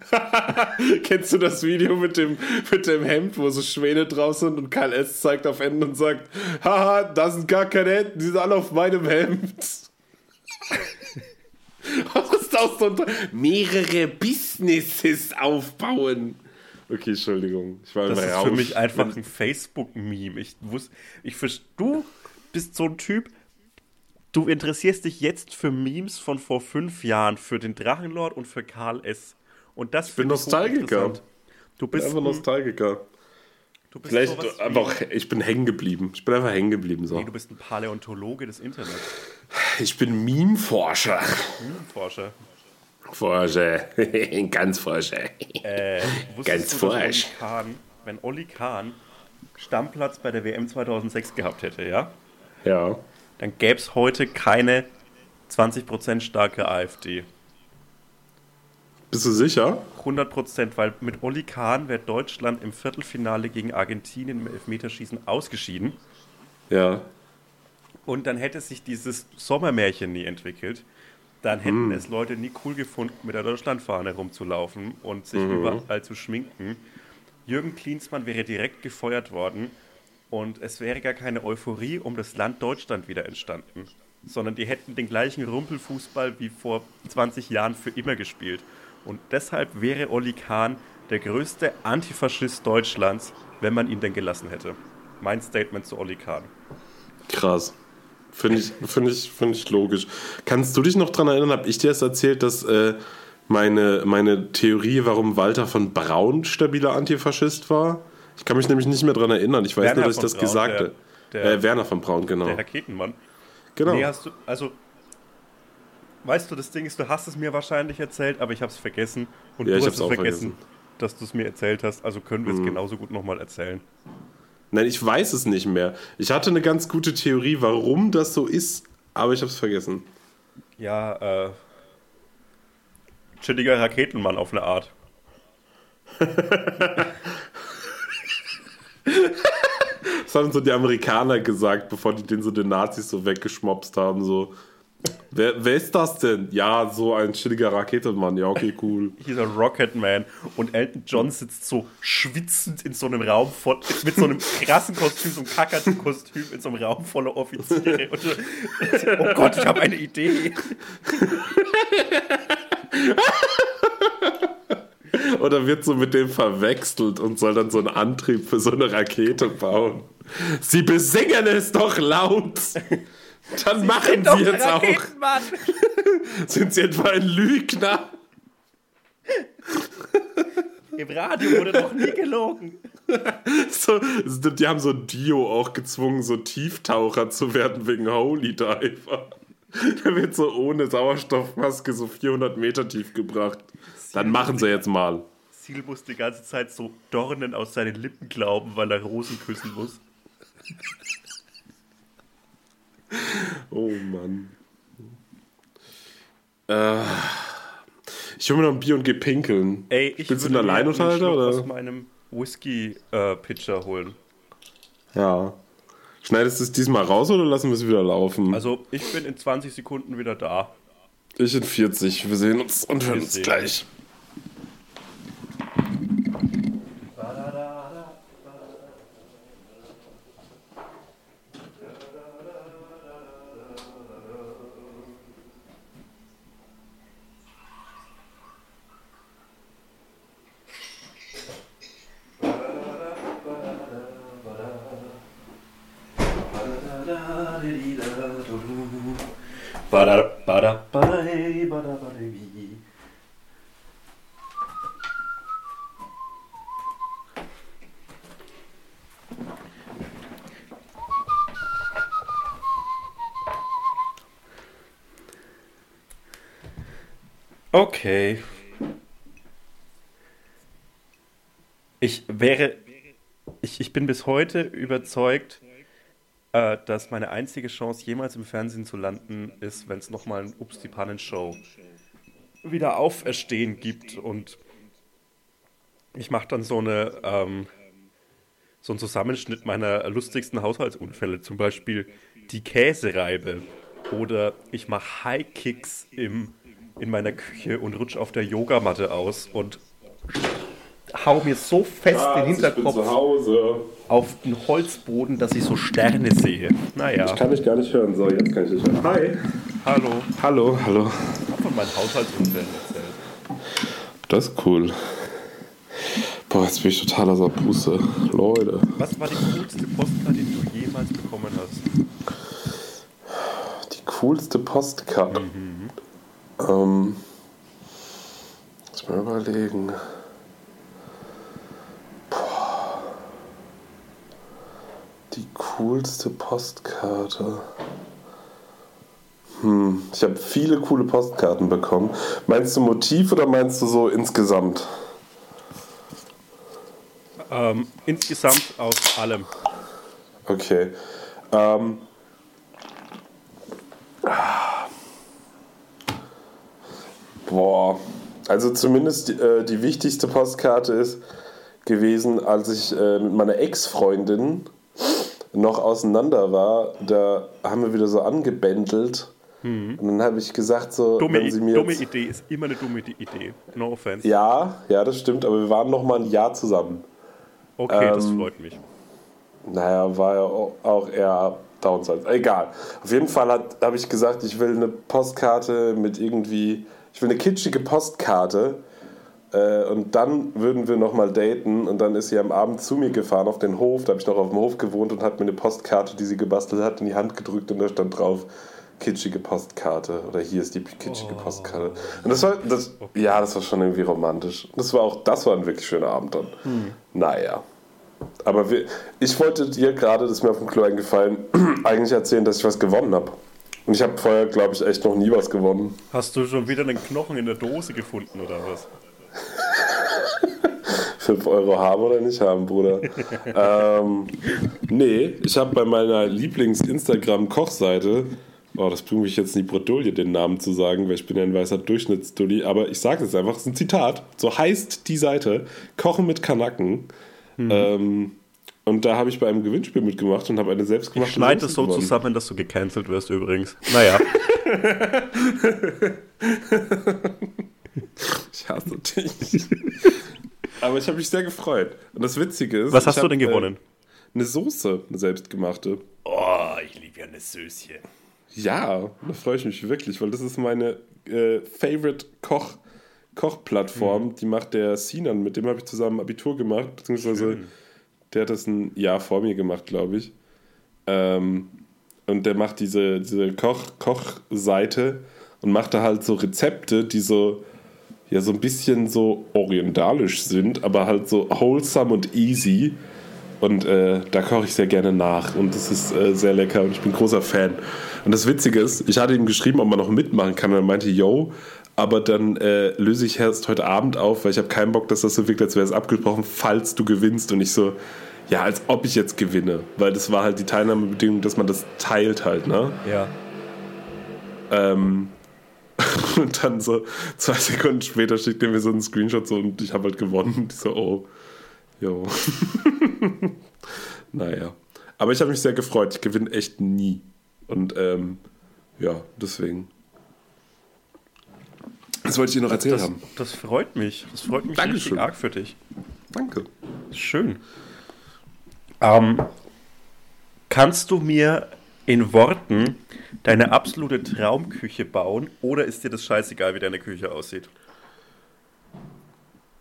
Kennst du das Video mit dem, mit dem Hemd, wo so Schwäne drauf sind und Karl S. zeigt auf Enten und sagt, haha, das sind gar keine Enten, die sind alle auf meinem Hemd. Was ist das so ein Mehrere Businesses aufbauen. Okay, Entschuldigung. Ich war Das ist raus. für mich einfach ein Facebook-Meme. Ich wusste, ich verst- du bist so ein Typ, du interessierst dich jetzt für Memes von vor fünf Jahren, für den Drachenlord und für Karl S. Und das bin finde Nostalgiker. Du bist, einfach ein, Nostalgiker. du bist Vielleicht sowas einfach, ich bin hängen geblieben. Ich bin einfach hängen geblieben. So. Nee, du bist ein Paläontologe des Internets. Ich bin Meme-Forscher. Forscher. Forscher. Ganz Forscher. Äh, Ganz du, forsch. Kahn, wenn Olli Kahn Stammplatz bei der WM 2006 gehabt hätte, ja, Ja. Dann gäbe es heute keine 20% starke AfD. Bist du sicher? 100 Prozent, weil mit Oli Kahn wäre Deutschland im Viertelfinale gegen Argentinien im Elfmeterschießen ausgeschieden. Ja. Und dann hätte sich dieses Sommermärchen nie entwickelt. Dann hätten es Leute nie cool gefunden, mit der Deutschlandfahne rumzulaufen und sich überall zu schminken. Jürgen Klinsmann wäre direkt gefeuert worden und es wäre gar keine Euphorie um das Land Deutschland wieder entstanden, sondern die hätten den gleichen Rumpelfußball wie vor 20 Jahren für immer gespielt. Und deshalb wäre Olli Kahn der größte Antifaschist Deutschlands, wenn man ihn denn gelassen hätte. Mein Statement zu Olli Kahn. Krass. Finde ich, find ich, find ich logisch. Kannst du dich noch daran erinnern, habe ich dir erst erzählt, dass äh, meine, meine Theorie, warum Walter von Braun stabiler Antifaschist war? Ich kann mich nämlich nicht mehr daran erinnern. Ich weiß Werner nur, dass ich das Braun, gesagt habe. der- Äh, Werner von Braun, genau. Der Raketenmann. genau. Nee, hast du, also, weißt du, das Ding ist, du hast es mir wahrscheinlich erzählt, aber ich habe es vergessen. Und Ja, du ich hast es auch vergessen, vergessen. dass du es mir erzählt hast. Also können wir es genauso gut nochmal erzählen. Nein, ich weiß es nicht mehr. Ich hatte eine ganz gute Theorie, warum das so ist, aber ich habe es vergessen. Ja, äh. Chilliger Raketenmann auf eine Was haben so die Amerikaner gesagt, bevor die den so den Nazis so weggeschmopst haben? So, wer, wer ist das denn? Ja, so ein chilliger Raketenmann. Ja, okay, cool. Dieser Rocketman und Elton John sitzt so schwitzend in so einem Raum voll, mit so einem krassen Kostüm, so einem kackerten Kostüm in so einem Raum voller Offiziere. Und, oh Gott, ich habe eine Idee. Oder wird so mit dem verwechselt und soll dann so einen Antrieb für so eine Rakete bauen. Sie besingen es doch laut! Dann machen Sie jetzt auch. Sind Sie etwa ein Lügner? Im Radio wurde noch nie gelogen. So, die haben so Dio auch gezwungen, so Tieftaucher zu werden wegen Holy Diver. Der wird so ohne Sauerstoffmaske so 400 Meter tief gebracht. Dann machen sie jetzt mal. Seal muss die ganze Zeit so Dornen aus seinen Lippen glauben, weil er Rosen küssen muss. Oh Mann. Äh, ich will mir noch ein Bier und geh pinkeln. Ey, ich Willst du einen mir Alleinunterhalter, oder? aus meinem Whisky-Pitcher holen. Ja. Schneidest du es diesmal raus oder lassen wir es wieder laufen? Also, ich bin in 20 Sekunden wieder da. ich in 40. Wir sehen uns und hören uns gleich. Okay. Ich wäre. Ich, ich bin bis heute überzeugt, äh, dass meine einzige Chance, jemals im Fernsehen zu landen, ist, wenn es nochmal ein Ups die Pannen-Show wieder auferstehen gibt. Und ich mache dann so eine. Ähm, so einen Zusammenschnitt meiner lustigsten Haushaltsunfälle, zum Beispiel die Käsereibe. Oder ich mache High Kicks im, in meiner Küche und rutsche auf der Yogamatte aus und hau mir so fest den Hinterkopf auf den Holzboden, dass ich so Sterne sehe. Naja, Kann ich gar nicht hören. So, jetzt kann ich dich hören. Hi. hallo. Hallo, hallo. Ich habe von meinen Haushaltsunfällen erzählt. Das ist cool. Boah, jetzt bin ich total außer Puste. Leute. Was war die coolste Postkarte, die du jemals bekommen hast? Die coolste Postkarte. Ähm, muss mal überlegen. Boah. Die coolste Postkarte. Hm, ich habe viele coole Postkarten bekommen. Meinst du Motiv oder meinst du so insgesamt? Ähm, insgesamt aus allem. Okay. Ähm. Boah. Also zumindest die, äh, die wichtigste Postkarte ist gewesen, als ich äh, mit meiner Ex-Freundin noch auseinander war. Da haben wir wieder so angebändelt. Und dann habe ich gesagt, so, Dumme, wenn sie mir dumme Idee ist immer eine dumme Idee. No offense. Ja, ja, das stimmt, aber wir waren noch mal ein Jahr zusammen. Okay, das Ähm, freut mich. Naja, war ja au- auch eher Downside. Egal. Auf jeden Fall habe ich gesagt, ich will eine Postkarte mit irgendwie, ich will eine kitschige Postkarte. Äh, und dann würden wir nochmal daten. Und dann ist sie am Abend zu mir gefahren auf den Hof. Da habe ich noch auf dem Hof gewohnt und hat mir eine Postkarte, die sie gebastelt hat, in die Hand gedrückt. Und da stand drauf, kitschige Postkarte. Oder hier ist die kitschige Postkarte. Und das war, das, ja, das war schon irgendwie romantisch. Das war auch, das war ein wirklich schöner Abend dann. Naja. Aber wir, ich wollte dir gerade, das ist mir auf dem Klo eingefallen, eigentlich erzählen, dass ich was gewonnen habe. Und ich habe vorher, glaube ich, echt noch nie was gewonnen. Hast du schon wieder einen Knochen in der Dose gefunden oder was? 5 Euro haben oder nicht haben, Bruder. ähm, nee, ich habe bei meiner Lieblings-Instagram-Kochseite, oh, das bringt mich jetzt in die Bredouille, den Namen zu sagen, weil ich bin ja ein weißer Durchschnittsdulli, aber ich sage es einfach, es ist ein Zitat. So heißt die Seite, Kochen mit Kanaken. Ähm, Und da habe ich bei einem Gewinnspiel mitgemacht und habe eine Ich selbstgemachte schneide Soße es so gewonnen. zusammen, dass du gecancelt wirst übrigens. Naja. Ich hasse dich. Aber ich habe mich sehr gefreut. Und das Witzige ist. Was ich hast du denn gewonnen? Äh, eine Soße, eine selbstgemachte. Oh, ich liebe ja eine Söschen. Ja, da freue ich mich wirklich, weil das ist meine äh, Favorite Koch, Kochplattform. Die macht der Sinan, mit dem habe ich zusammen Abitur gemacht, beziehungsweise Schön. Der hat das ein Jahr vor mir gemacht, glaube ich. Ähm, und der macht diese, diese Koch, Kochseite und macht da halt so Rezepte, die so, ja, so ein bisschen so orientalisch sind, aber halt so wholesome und easy. Und äh, da koche ich sehr gerne nach und das ist äh, sehr lecker und ich bin großer Fan. Und das Witzige ist, ich hatte ihm geschrieben, ob man noch mitmachen kann und er meinte, yo, aber dann äh, löse ich erst heute Abend auf, weil ich habe keinen Bock, dass das so wirkt, als wäre es abgesprochen, falls du gewinnst. Und ich so, ja, als ob ich jetzt gewinne, weil das war halt die Teilnahmebedingung, dass man das teilt halt, ne? Ja. Ähm, und dann so zwei Sekunden später schickt er mir so einen Screenshot so und ich habe halt gewonnen. Und ich so, oh, jo. naja. Aber ich habe mich sehr gefreut. Ich gewinne echt nie. Und ähm, ja, deswegen. Das wollte ich dir noch erzählt Das, haben. das freut mich. Das freut mich Dankeschön. richtig arg für dich. Danke. Schön. Ähm, kannst du mir in Worten deine absolute Traumküche bauen oder ist dir das scheißegal, wie deine Küche aussieht?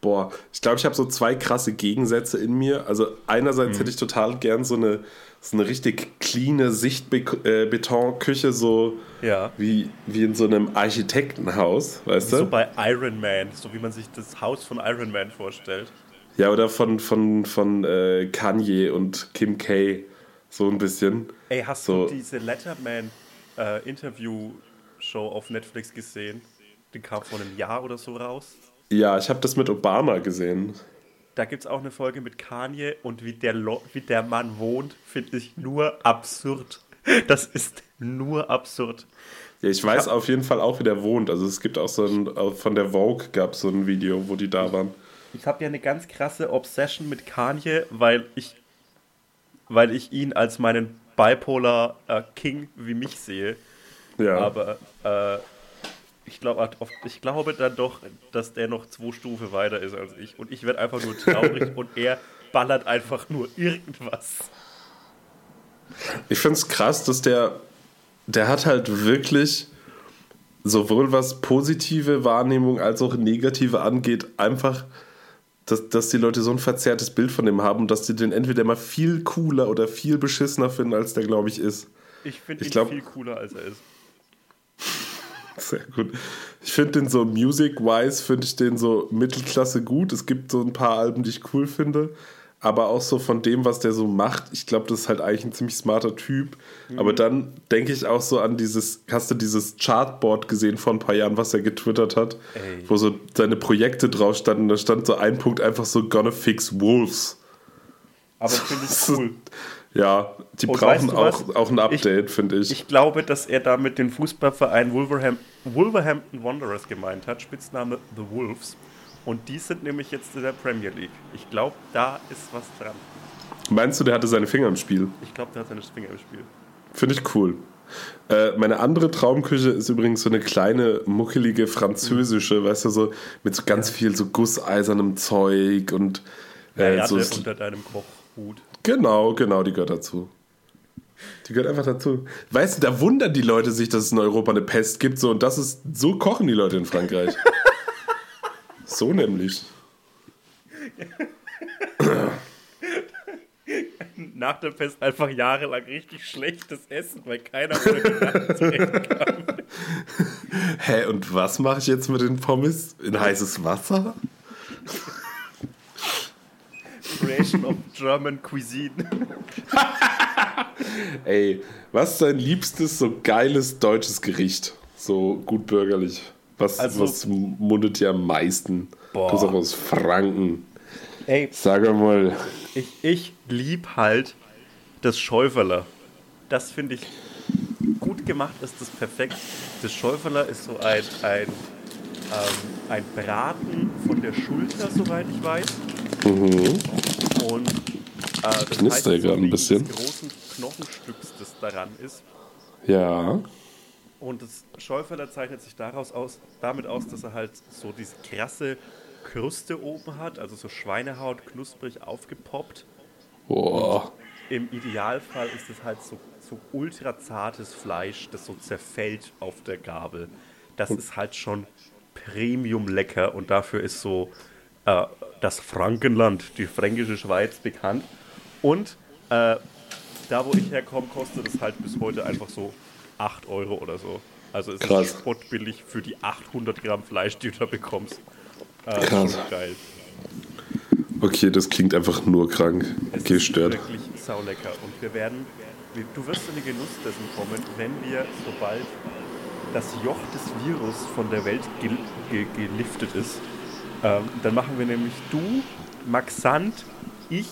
Boah, ich glaube, ich habe so zwei krasse Gegensätze in mir. Also einerseits hätte ich total gern so eine, so eine richtig cleane Sichtbetonküche, so Ja. wie, wie in so einem Architektenhaus, weißt du? So bei Iron Man, so wie man sich das Haus von Iron Man vorstellt. Ja, oder von, von, von äh, Kanye und Kim K. So ein bisschen. Ey, hast So. du diese Letterman äh, auf Netflix gesehen? Die kam vor einem Jahr oder so raus. Ja, ich habe das mit Obama gesehen. Da gibt es auch eine Folge mit Kanye und wie der, Lo wie der Mann wohnt, finde ich nur absurd. Das ist nur absurd. Ja, ich weiß auf jeden Fall auch, wie der wohnt. Also es gibt auch so ein, äh, von der Vogue gab es so ein Video, wo die da waren. Ich habe ja eine ganz krasse Obsession mit Kanye, weil ich, weil ich ihn als meinen Bipolar äh, King wie mich sehe. Ja. Aber äh, ich, glaub, ich glaube dann doch, dass der noch zwei Stufen weiter ist als ich. Und ich werde einfach nur traurig und er ballert einfach nur irgendwas. Ich finde es krass, dass der, der hat halt wirklich sowohl was positive Wahrnehmung als auch negative angeht, einfach, dass, dass die Leute so ein verzerrtes Bild von dem haben, dass die den entweder mal viel cooler oder viel beschissener finden, als der, glaube ich, ist. Ich finde ihn glaub- viel cooler, als er ist. Sehr gut. Ich finde den so music-wise, finde ich den so Mittelklasse gut. Es gibt so ein paar Alben, die ich cool finde. Aber auch so von dem, was der so macht, ich glaube, das ist halt eigentlich ein ziemlich smarter Typ. Aber dann denke ich auch so an dieses, hast du dieses Chartboard gesehen vor ein paar Jahren, was er getwittert hat, Ey. wo so seine Projekte drauf standen. Da stand so ein Punkt einfach so Gonna fix Wolves. Aber finde ich cool. Ja, die Und brauchen weißt du auch, auch ein Update, finde ich. Ich glaube, dass er damit den Fußballverein Wolverham Wolverhampton Wanderers gemeint hat, Spitzname The Wolves. Und die sind nämlich jetzt in der Premier League. Ich glaube, da ist was dran. Meinst du, der hatte seine Finger im Spiel? Ich glaube, der hat seine Finger im Spiel. Finde ich cool. Äh, meine andere Traumküche ist übrigens so eine kleine, muckelige französische, weißt du, so mit so ganz viel so gusseisernem Zeug und äh, Ja, so. unter deinem Kochhut. Genau, genau, die gehört dazu. Die gehört einfach dazu. Weißt du, da wundern die Leute sich, dass es in Europa eine Pest gibt, so und das ist, so kochen die Leute in Frankreich. so nämlich. Nach der Pest einfach jahrelang richtig schlechtes Essen, weil keiner ohne zurechtkam. Hä, und was mache ich jetzt mit den Pommes? In heißes Wasser? Creation of German Cuisine. Ey, was ist dein liebstes, so geiles deutsches Gericht? So gut bürgerlich. Was, Also- was mundet dir am meisten? Boah. Du auch aus Franken. Ey, Sag mal. Ich, ich lieb halt das Schäuferler. Das finde ich gut gemacht, ist das perfekt. Das Schäuferler ist so ein, ein, ähm, ein Braten von der Schulter, soweit ich weiß. Und das knistert heißt, gerade ein bisschen. des großen Knochenstücks, das daran ist. Ja. Und das Schäuferler zeichnet sich daraus aus, damit aus, dass er halt so diese krasse Kruste oben hat, also so Schweinehaut knusprig aufgepoppt. Boah. Im Idealfall ist es halt so, so ultra zartes Fleisch, das so zerfällt auf der Gabel. Das ist halt schon Premium lecker und dafür ist so äh, das Frankenland, die fränkische Schweiz bekannt. Und äh, da, wo ich herkomme, kostet es halt bis heute einfach so 8 Euro oder so. Also es Krass. ist spottbillig für die 800 Gramm Fleisch, die du da bekommst. Äh, Krass. Geil. Okay, das klingt einfach nur krank. Es Gestört. ist wirklich saulecker. Und wir werden, du wirst in den Genuss dessen kommen, wenn wir, sobald das Joch des Virus von der Welt gel ge geliftet ist, ähm, dann machen wir nämlich du, Max Sand, ich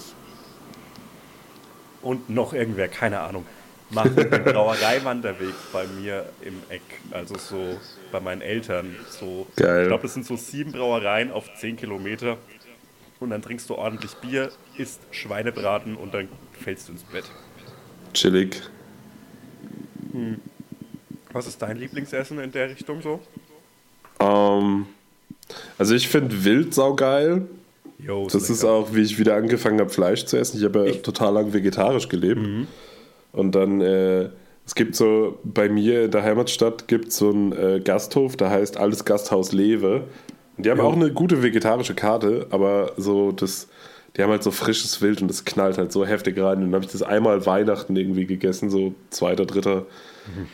und noch irgendwer, keine Ahnung, machen den Brauereiwanderweg bei mir im Eck, also so bei meinen Eltern. So, Geil. Ich glaube, das sind so sieben Brauereien auf zehn Kilometer. Und dann trinkst du ordentlich Bier, isst Schweinebraten und dann fällst du ins Bett. Chillig. Was ist dein Lieblingsessen in der Richtung so? Ähm, also ich finde Wild saugeil. Jo, Das ist auch, wie ich wieder angefangen habe, Fleisch zu essen. Ich habe ja Ich- total lang vegetarisch gelebt. Und dann, äh, es gibt so, bei mir in der Heimatstadt gibt es so einen äh, Gasthof, der heißt Alles Gasthaus Lewe. Und die haben Ja. auch eine gute vegetarische Karte, aber so das, die haben halt so frisches Wild und das knallt halt so heftig rein. Und dann habe ich das einmal Weihnachten irgendwie gegessen, so zweiter, dritter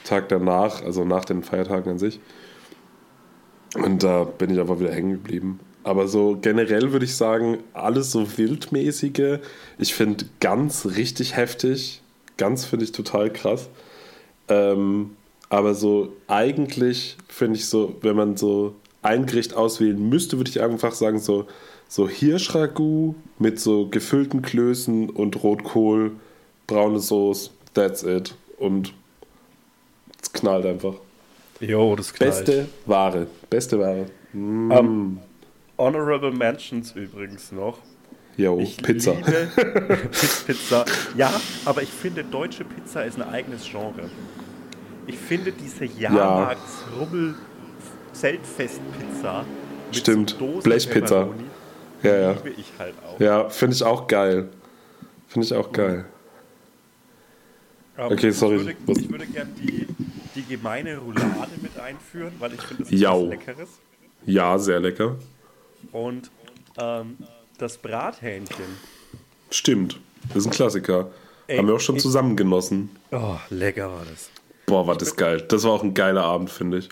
Tag danach, also nach den Feiertagen an sich. Und da bin ich einfach wieder hängen geblieben. Aber so generell würde ich sagen, alles so wildmäßige. Ich finde ganz richtig heftig. Ganz finde ich total krass. Ähm, aber so eigentlich finde ich so, wenn man so ein Gericht auswählen müsste, würde ich einfach sagen, so, so Hirschragout mit so gefüllten Klößen und Rotkohl, braune Soße, that's it. Und es knallt einfach. Jo, das knallt. Beste Ware. Beste Ware. Ähm, Honorable Mentions übrigens noch. Yo, Ich Pizza. Pizza. Ja, aber ich finde, deutsche Pizza ist ein eigenes Genre. Ich finde diese Jahrmarktsrubbel Zeltfest-Pizza mit Stimmt. so Blechpizza. Ja, ja. liebe ich halt auch. Ja, finde ich auch geil. Finde ich auch geil. Aber Okay, sorry. Ich würde, ich würde gerne die, die gemeine Roulade mit einführen, weil ich finde, das ist was Leckeres. Ja, sehr lecker. Und ähm, das Brathähnchen. Stimmt. Das ist ein Klassiker. Ey, Haben wir auch schon ich- zusammen genossen. Oh, lecker war das. Boah, war das geil. Das war auch ein geiler Abend, finde ich.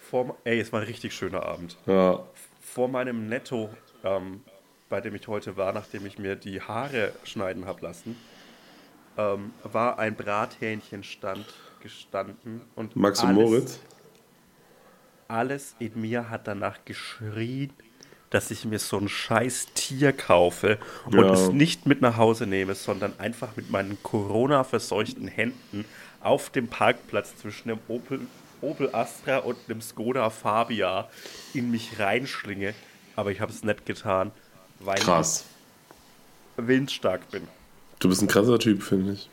Vor, ey, es war ein richtig schöner Abend. Ja. Vor meinem Netto, ähm, bei dem ich heute war, nachdem ich mir die Haare schneiden habe lassen, ähm, war ein Brathähnchenstand gestanden. Und Max und alles, Moritz. Alles in mir hat danach geschrien, dass ich mir so ein scheiß Tier kaufe und Ja. es nicht mit nach Hause nehme, sondern einfach mit meinen Corona-verseuchten Händen auf dem Parkplatz zwischen dem Opel, Opel Astra und dem Skoda Fabia in mich reinschlinge. Aber ich habe es nicht getan, weil Krass. ich willensstark bin. Du bist ein krasser Typ, finde ich.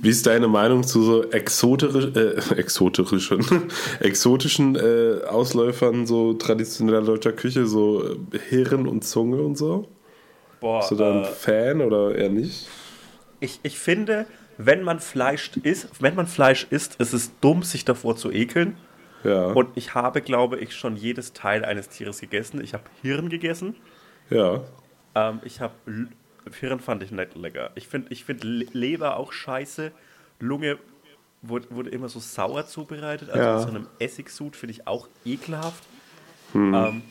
Wie ist deine Meinung zu so exoterisch, äh, exoterischen, exotischen äh, Ausläufern so traditioneller deutscher Küche, so äh, Hirn und Zunge und so? Boah, Bist du da ein äh, Fan oder eher nicht? ich, ich finde, wenn man Fleisch isst, wenn man Fleisch isst, ist es dumm, sich davor zu ekeln. Ja. Und ich habe, glaube ich, schon jedes Teil eines Tieres gegessen. Ich habe Hirn gegessen. ja. Ähm, ich habe Hirn fand ich nicht lecker. Ich finde ich find Le- Leber auch scheiße. Lunge wurde, wurde immer so sauer zubereitet. Also Ja. in so einem Essigsud finde ich auch ekelhaft. Ähm,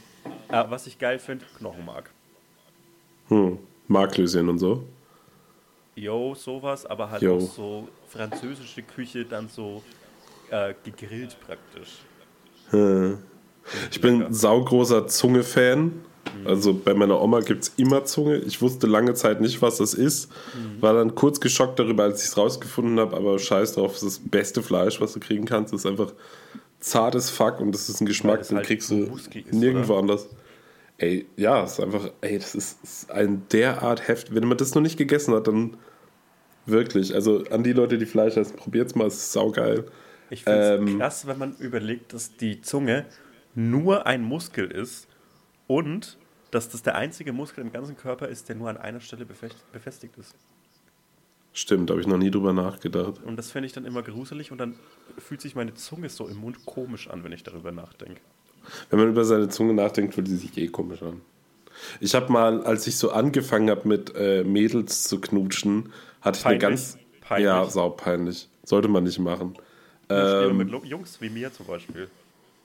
äh, was ich geil finde, Knochenmark. Hm. Marklöschen und so. Jo, sowas, aber halt Jo. auch so französische Küche dann so äh, gegrillt praktisch. Hm. Ich bin ein saugroßer Zunge-Fan. Also bei meiner Oma gibt es immer Zunge. Ich wusste lange Zeit nicht, was das ist. War dann kurz geschockt darüber, als ich es rausgefunden habe. Aber scheiß drauf, es ist das beste Fleisch, was du kriegen kannst. Es ist einfach zartes Fuck und das ist ein Geschmack, es den halt kriegst du ist, nirgendwo oder? anders. Ey, ja, es ist einfach, ey, das ist, ist ein derart heftig. Wenn man das noch nicht gegessen hat, dann wirklich. Also an die Leute, die Fleisch essen, probiert's mal, es ist saugeil. Ich finde es Ähm. krass, wenn man überlegt, dass die Zunge nur ein Muskel ist und dass das der einzige Muskel im ganzen Körper ist, der nur an einer Stelle befest- befestigt ist. Stimmt, habe ich noch nie drüber nachgedacht. Und das finde ich dann immer gruselig und dann fühlt sich meine Zunge so im Mund komisch an, wenn ich darüber nachdenke. Wenn man über seine Zunge nachdenkt, fühlt die sich eh komisch an. Ich habe mal, als ich so angefangen habe mit äh, Mädels zu knutschen, hatte ich eine Peinlich. ganz. Peinlich. Ja, saupeinlich. Sollte man nicht machen. Ähm, mit Jungs wie mir zum Beispiel.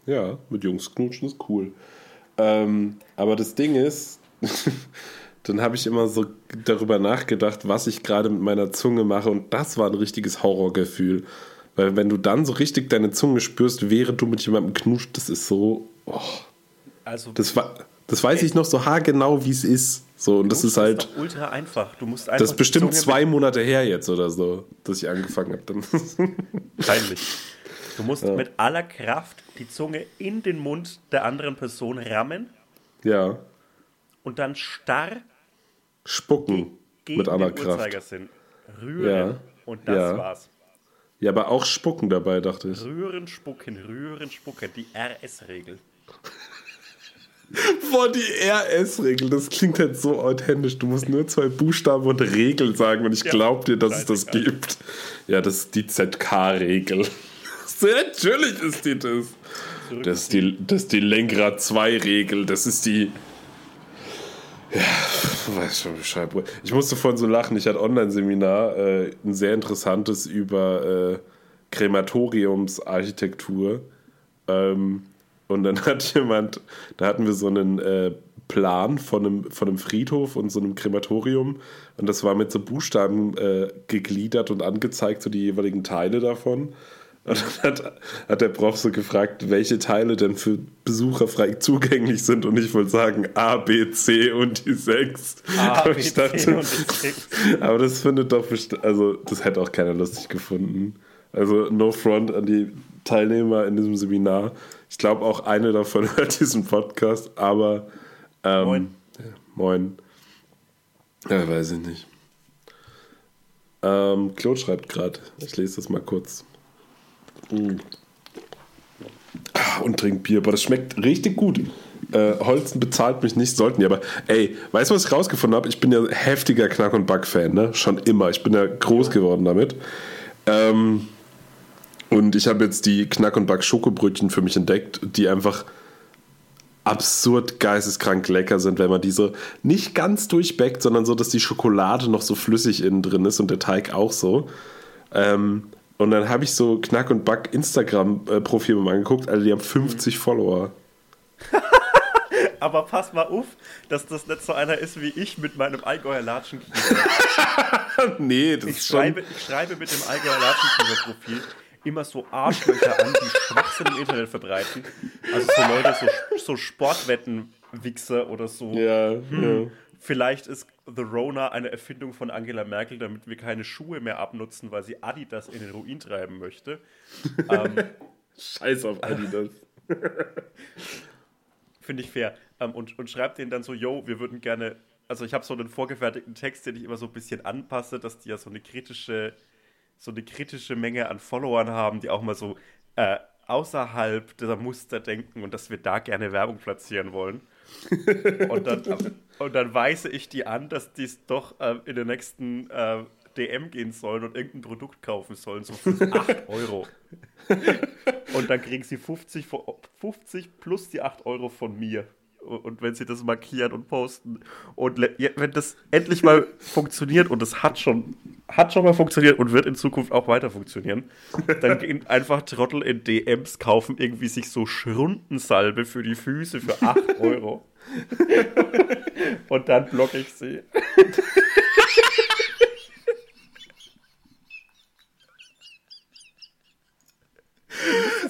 Ja, mit Jungs knutschen ist cool. Ähm, aber das Ding ist, dann habe ich immer so darüber nachgedacht, was ich gerade mit meiner Zunge mache und das war ein richtiges Horrorgefühl. Weil wenn du dann so richtig deine Zunge spürst, während du mit jemandem knutscht, das ist so, oh, Also das, das weiß ich noch so haargenau, wie es ist. So, und das ist halt, doch ultra einfach. Du musst einfach das ist bestimmt zwei Monate her jetzt oder so, dass ich angefangen habe. Peinlich. Du musst mit aller Kraft die Zunge in den Mund der anderen Person rammen ja, und dann starr spucken gegen mit aller den Kraft. Uhrzeigersinn rühren Ja. und das Ja. war's. Ja, aber auch spucken dabei, dachte ich. Rühren, spucken, rühren, spucken. Die RS-Regel. Boah, die RS-Regel, das klingt halt so authentisch. Du musst nur zwei Buchstaben und Regel sagen und ich Ja, glaub dir, dass es das gibt. Ja, das ist die ZK-Regel. Natürlich ist die das. Das ist die, das ist die Lenkrad 2-Regel. Das ist die. Ja, weiß schon Bescheid. Ich musste vorhin so lachen. Ich hatte Online-Seminar, äh, ein sehr interessantes über äh, Krematoriumsarchitektur. Ähm, und dann hat jemand, da hatten wir so einen äh, Plan von einem, von einem Friedhof und so einem Krematorium. Und das war mit so Buchstaben äh, gegliedert und angezeigt, so die jeweiligen Teile davon. Und dann hat, hat der Prof so gefragt, welche Teile denn für Besucher frei zugänglich sind. Und ich wollte sagen A, B, C und die 6. A, Aber B, ich C dachte, und die sechs. aber das findet doch bestimmt, also das hätte auch keiner lustig gefunden. Also no front an die Teilnehmer in diesem Seminar. Ich glaube auch eine davon hört diesen Podcast, aber ähm, Moin. Ja, moin. Ja, weiß ich nicht. Ähm, Claude schreibt gerade. Ich lese das mal kurz. Mm. Und trinkt Bier, aber das schmeckt richtig gut. Äh, Holzen bezahlt mich nicht, sollten die, aber ey, weißt du, was ich rausgefunden habe? Ich bin ja heftiger Knack- und Back-Fan, ne? Schon immer. Ich bin ja groß geworden damit. Ähm, und ich habe jetzt die Knack- und Back-Schokobrötchen für mich entdeckt, die einfach absurd geisteskrank lecker sind, wenn man die so nicht ganz durchbackt, sondern so, dass die Schokolade noch so flüssig innen drin ist und der Teig auch so. Ähm, und dann habe ich so Knack und Back Instagram-Profil mal angeguckt, also die haben 50 Follower. Aber pass mal auf, dass das nicht so einer ist wie ich mit meinem Allgäuer Latschen. nee, das Ich ist schon. schreibe, ich schreibe mit dem Allgäuer Latschen-Profil immer so Arschlöcher an, die Schwachsinn im Internet verbreiten. Also so Leute, so, so Sportwetten-Wichser oder so. Ja, ja. Vielleicht ist The Rona eine Erfindung von Angela Merkel, damit wir keine Schuhe mehr abnutzen, weil sie Adidas in den Ruin treiben möchte. Ähm, Scheiß auf Adidas. Finde ich fair. Ähm, und, und schreibt denen dann so, yo, wir würden gerne, also ich habe so einen vorgefertigten Text, den ich immer so ein bisschen anpasse, dass die ja so eine kritische, so eine kritische Menge an Followern haben, die auch mal so äh, außerhalb dieser Muster denken und dass wir da gerne Werbung platzieren wollen. und, dann, und dann weise ich die an, dass die es doch äh, in den nächsten äh, DM gehen sollen und irgendein Produkt kaufen sollen, so für 8 Euro. Und dann kriegen sie 50, vo- 50 plus die 8 Euro von mir. Und wenn sie das markieren und posten. Und wenn das endlich mal funktioniert, und es hat schon, hat schon mal funktioniert und wird in Zukunft auch weiter funktionieren, dann gehen einfach Trottel in DMs, kaufen irgendwie sich so Schrundensalbe für die Füße für 8 Euro. und dann blocke ich sie.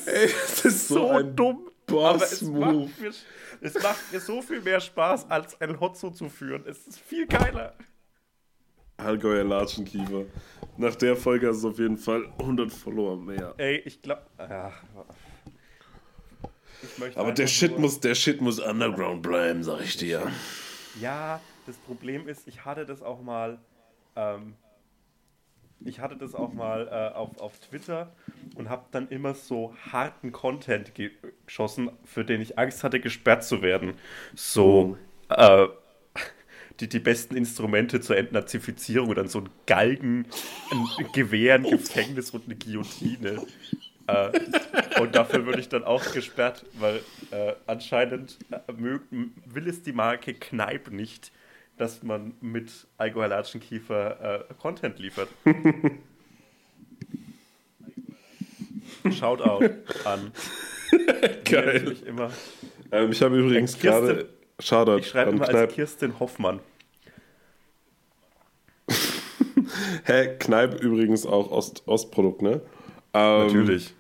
Ey, das ist so, so ein dumm. Aber es macht, mir, es macht mir so viel mehr Spaß, als ein Hotzo zu führen. Es ist viel geiler. Allgäuer Latschenkiefer. Nach der Folge hast du auf jeden Fall 100 Follower mehr. Ey, ich glaube. Aber der Shit, nur- muss, der Shit muss underground bleiben, sag ich dir. Ja, das Problem ist, ich hatte das auch mal. Ähm, ich hatte das auch mal äh, auf, auf Twitter und habe dann immer so harten Content ge- geschossen, für den ich Angst hatte, gesperrt zu werden. So äh, die, die besten Instrumente zur Entnazifizierung und dann so ein Galgen, ein Gewehr, ein Gefängnis und eine Guillotine. Äh, und dafür würde ich dann auch gesperrt, weil äh, anscheinend äh, will es die Marke Kneipp nicht, dass man mit Alkoholatschenkiefer äh, Content liefert. Shoutout an. Geil. immer. Ähm, ich habe übrigens Kirsten- gerade. Shoutout Ich schreibe immer als Kneipp. Kirsten Hoffmann. Hä, Kneipp übrigens auch Ost Ostprodukt, ne? Ähm, Natürlich.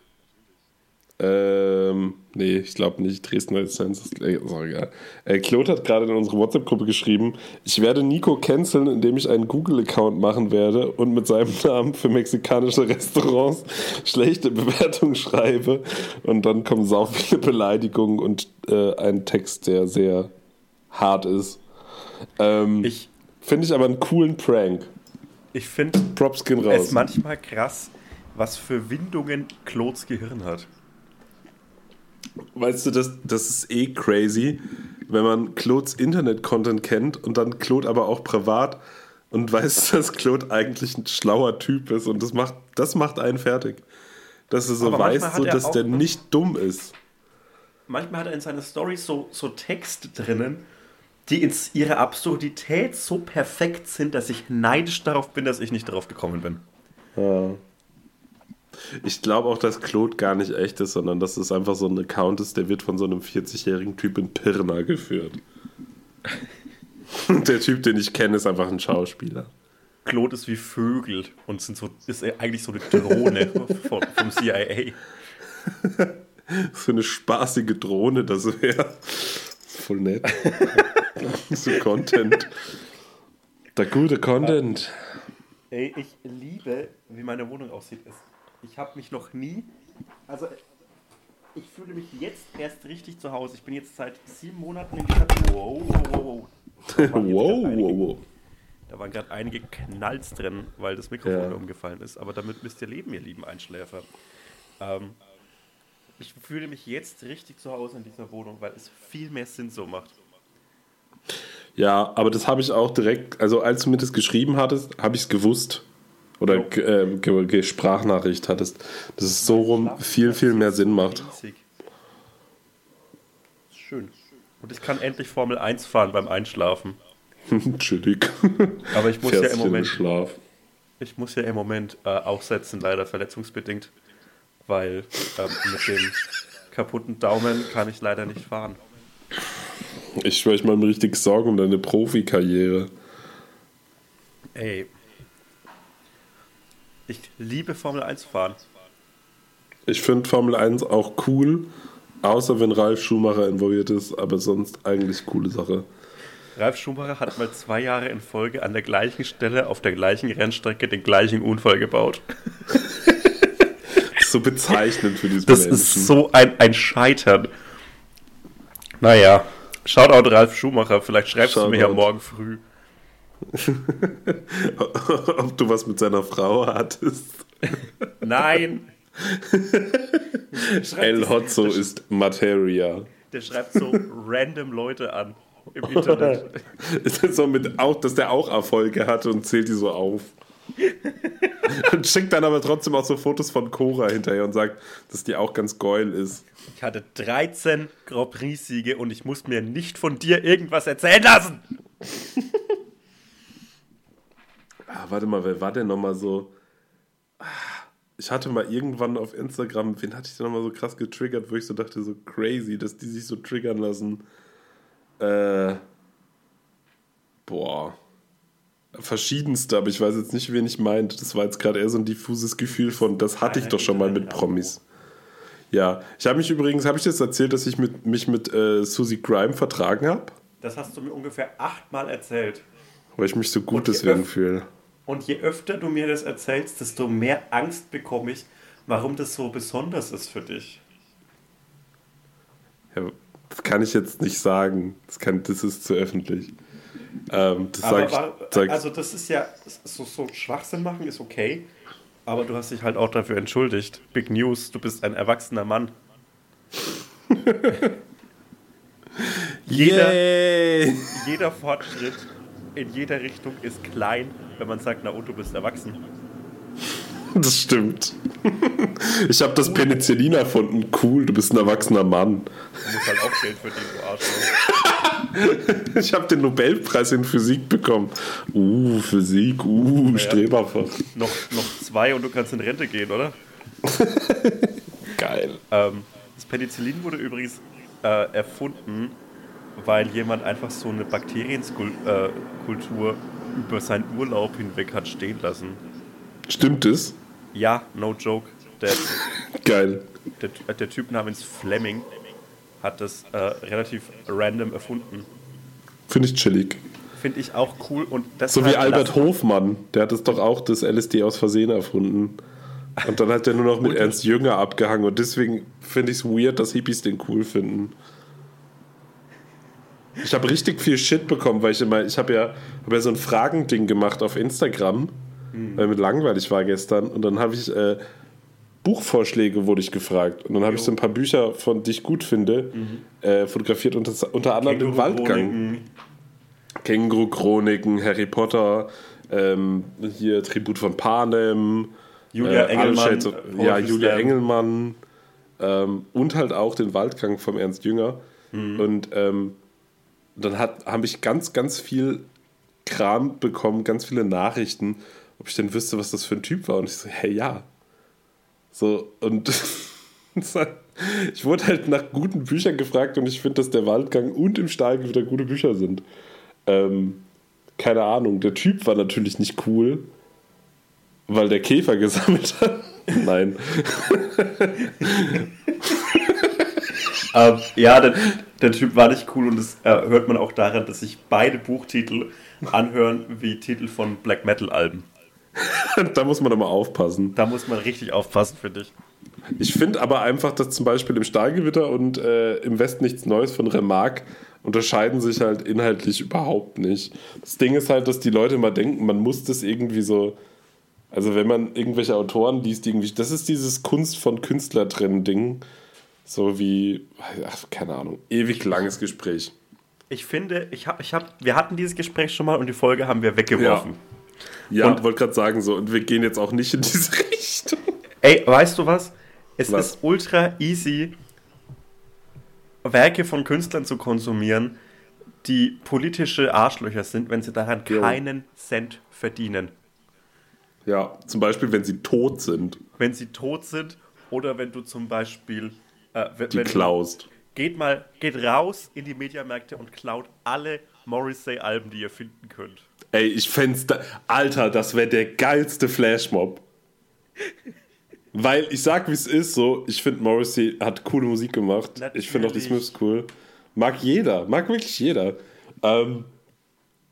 Ähm, nee, ich glaube nicht. Dresdner Lizenz ist, äh, ist auch egal. Äh, Claude hat gerade in unsere WhatsApp-Gruppe geschrieben, ich werde Nico canceln, indem ich einen Google-Account machen werde und mit seinem Namen für mexikanische Restaurants schlechte Bewertungen schreibe. Und dann kommen sau viele Beleidigungen und äh, ein Text, der sehr hart ist. Ähm, Ich, Finde ich aber einen coolen Prank. ich finde es manchmal krass, was für Windungen Claudes Gehirn hat. Weißt du, das, das ist eh crazy, wenn man Claudes Internet-Content kennt und dann Claude aber auch privat und weiß, dass Claude eigentlich ein schlauer Typ ist und das macht, das macht einen fertig. Dass du so Aber hat so, er dass der nicht dumm ist. Manchmal hat er in seinen Stories so, so Texte drinnen, die in ihrer Absurdität so perfekt sind, dass ich neidisch darauf bin, dass ich nicht darauf gekommen bin. Ja. Ich glaube auch, dass Claude gar nicht echt ist, sondern dass es einfach so ein Account ist, der wird von so einem 40-jährigen Typ in Pirna geführt. Und der Typ, den ich kenne, ist einfach ein Schauspieler. Claude ist wie Vögel und sind so, ist eigentlich so eine Drohne vom, vom CIA. So eine spaßige Drohne, das wäre voll nett. so Content. Der gute Content. Ey, ich liebe, wie meine Wohnung aussieht. Es- Ich habe mich noch nie, also ich fühle mich jetzt erst richtig zu Hause. Ich bin jetzt seit sieben Monaten in dieser. Wow, wow, wow, wow. Da waren jetzt Wow, grad einige- wow, wow. Da waren gerade einige Knalls drin, weil das Mikrofon Ja. umgefallen ist. Aber damit müsst ihr leben, ihr lieben Einschläfer. Ähm, ich fühle mich jetzt richtig zu Hause in dieser Wohnung, weil es viel mehr Sinn so macht. Ja, aber das habe ich auch direkt, also als du mir das geschrieben hattest, habe ich es gewusst. Oder ge ge Sprachnachricht hattest, dass es so rum viel, viel mehr Sinn macht. Schön. Und ich kann endlich Formel 1 fahren beim Einschlafen. Chillig. Aber ich muss ja Fährst im in den Moment, Schlaf. ich muss ja im Moment äh, aussetzen, leider verletzungsbedingt, weil ähm, mit dem kaputten Daumen kann ich leider nicht fahren. Ich schwöre, ich mache mir richtig Sorgen um deine Profikarriere. Ey. Ich liebe Formel 1 fahren. Ich finde Formel 1 auch cool, außer wenn Ralf Schumacher involviert ist, aber sonst eigentlich coole Sache. Ralf Schumacher hat mal zwei Jahre in Folge an der gleichen Stelle auf der gleichen Rennstrecke den gleichen Unfall gebaut. So bezeichnend für diesen Das Menschen. ist so ein, ein Scheitern. Naja, Shoutout Ralf Schumacher, vielleicht schreibst du mir ja Shoutout. morgen früh. Ob du was mit seiner Frau hattest. Nein! El Hotzo ist Materia. Der schreibt so random Leute an im Internet. Ist das so mit auch, dass der auch Erfolge hatte und zählt die so auf. und schickt dann aber trotzdem auch so Fotos von Cora hinterher und sagt, dass die auch ganz geil ist. Ich hatte 13 Grand Prix-Siege und ich muss mir nicht von dir irgendwas erzählen lassen. Ah, warte mal, wer war denn nochmal so? Ah, Ich hatte mal irgendwann auf Instagram, wen hatte ich denn nochmal so krass getriggert, wo ich so dachte, so crazy, dass die sich so triggern lassen. Äh, boah. Verschiedenste, aber ich weiß jetzt nicht, wen ich meinte. Das war jetzt gerade eher so ein diffuses Gefühl von, das hatte ich doch schon mal mit Promis. Ja, ich habe mich übrigens, habe ich das erzählt, dass ich mit, mich mit äh, Susie Grime vertragen habe? Das hast du mir ungefähr achtmal erzählt. Weil ich mich so gut deswegen fühle. Und je öfter du mir das erzählst, desto mehr Angst bekomme ich, warum das so besonders ist für dich. Ja, das kann ich jetzt nicht sagen. Das, kann, das ist zu öffentlich. Ähm, das Aber sag ich, sag, also das ist ja, so, so Schwachsinn machen ist okay, aber du hast dich halt auch dafür entschuldigt. Big News, du bist ein erwachsener Mann. jeder, jeder Fortschritt in jeder Richtung ist klein, wenn man sagt, na und du bist erwachsen. Das stimmt. Ich habe das Penicillin erfunden. Cool, du bist ein erwachsener Mann. Du musst halt auch Geld verdienen, du Arschloch. Ich habe den Nobelpreis in Physik bekommen. Uh, Physik, uh, Streberfach. Noch, noch zwei und du kannst in Rente gehen, oder? Geil. Ähm, das Penicillin wurde übrigens äh, erfunden, weil jemand einfach so eine Bakterienkultur äh, über seinen Urlaub hinweg hat stehen lassen. Stimmt es? Ja, no joke. Der, Geil. der, der Typ namens Fleming hat das äh, relativ random erfunden. Finde ich chillig. Finde ich auch cool und das So wie Albert Hofmann. Der hat es doch auch das LSD aus Versehen erfunden. Und dann hat er nur noch mit Ernst Jünger abgehangen. Und deswegen finde ich es weird, dass Hippies den cool finden. Ich habe richtig viel Shit bekommen, weil ich immer, ich habe ja, hab ja so ein Fragending gemacht auf Instagram, weil mir langweilig war gestern. Und dann habe ich äh, Buchvorschläge wurde ich gefragt. Und dann habe ich so ein paar Bücher, von die ich gut finde, äh, fotografiert, unter, unter anderem den Waldgang. Känguru-Chroniken, Harry Potter, ähm, hier Tribut von Panem, Julia äh, Engelmann, Poetry ja, Julia. Engelmann ähm, und halt auch den Waldgang vom Ernst Jünger. Mhm. Und ähm, dann hat- habe ich ganz, ganz viel Kram bekommen, ganz viele Nachrichten, ob ich denn wüsste, was das für ein Typ war. Und ich so, hey, ja. So, und ich wurde halt nach guten Büchern gefragt und ich finde, dass der Waldgang und im Stahlgewitter gute Bücher sind. Ähm, keine Ahnung, der Typ war natürlich nicht cool, weil der Käfer gesammelt hat. Nein. Ähm, ja, der, der Typ war nicht cool und das äh, hört man auch daran, dass sich beide Buchtitel anhören wie Titel von Black Metal Alben. da muss man aber aufpassen. Da muss man richtig aufpassen, finde ich. Ich finde aber einfach, dass zum Beispiel im Stahlgewitter und äh, im Westen nichts Neues von Remarque unterscheiden sich halt inhaltlich überhaupt nicht. Das Ding ist halt, dass die Leute immer denken, man muss das irgendwie so. Also, wenn man irgendwelche Autoren liest, die irgendwie. Das ist dieses Kunst von Künstler trennen Ding. So wie. Ach, keine Ahnung. Ewig langes Gespräch. Ich finde, ich hab, ich hab, wir hatten dieses Gespräch schon mal und die Folge haben wir weggeworfen. Ja, Und- wollte gerade sagen so. Und wir gehen jetzt auch nicht in diese Richtung. Ey, weißt du was? Es Was? ist ultra easy, Werke von Künstlern zu konsumieren, die politische Arschlöcher sind, wenn sie daran Jo. keinen Cent verdienen. Ja, zum Beispiel, wenn sie tot sind, Wenn sie tot sind oder wenn du zum Beispiel. Äh, wenn, die klaust. Geht mal, geht raus in die Mediamärkte und klaut alle Morrissey-Alben, die ihr finden könnt. Ey, ich fänd's da. Alter, das wäre der geilste Flashmob. Weil ich sag, wie es ist, so, ich finde Morrissey hat coole Musik gemacht. Ich finde auch die Natürlich. Smiths cool. Mag jeder, mag wirklich jeder. Ähm,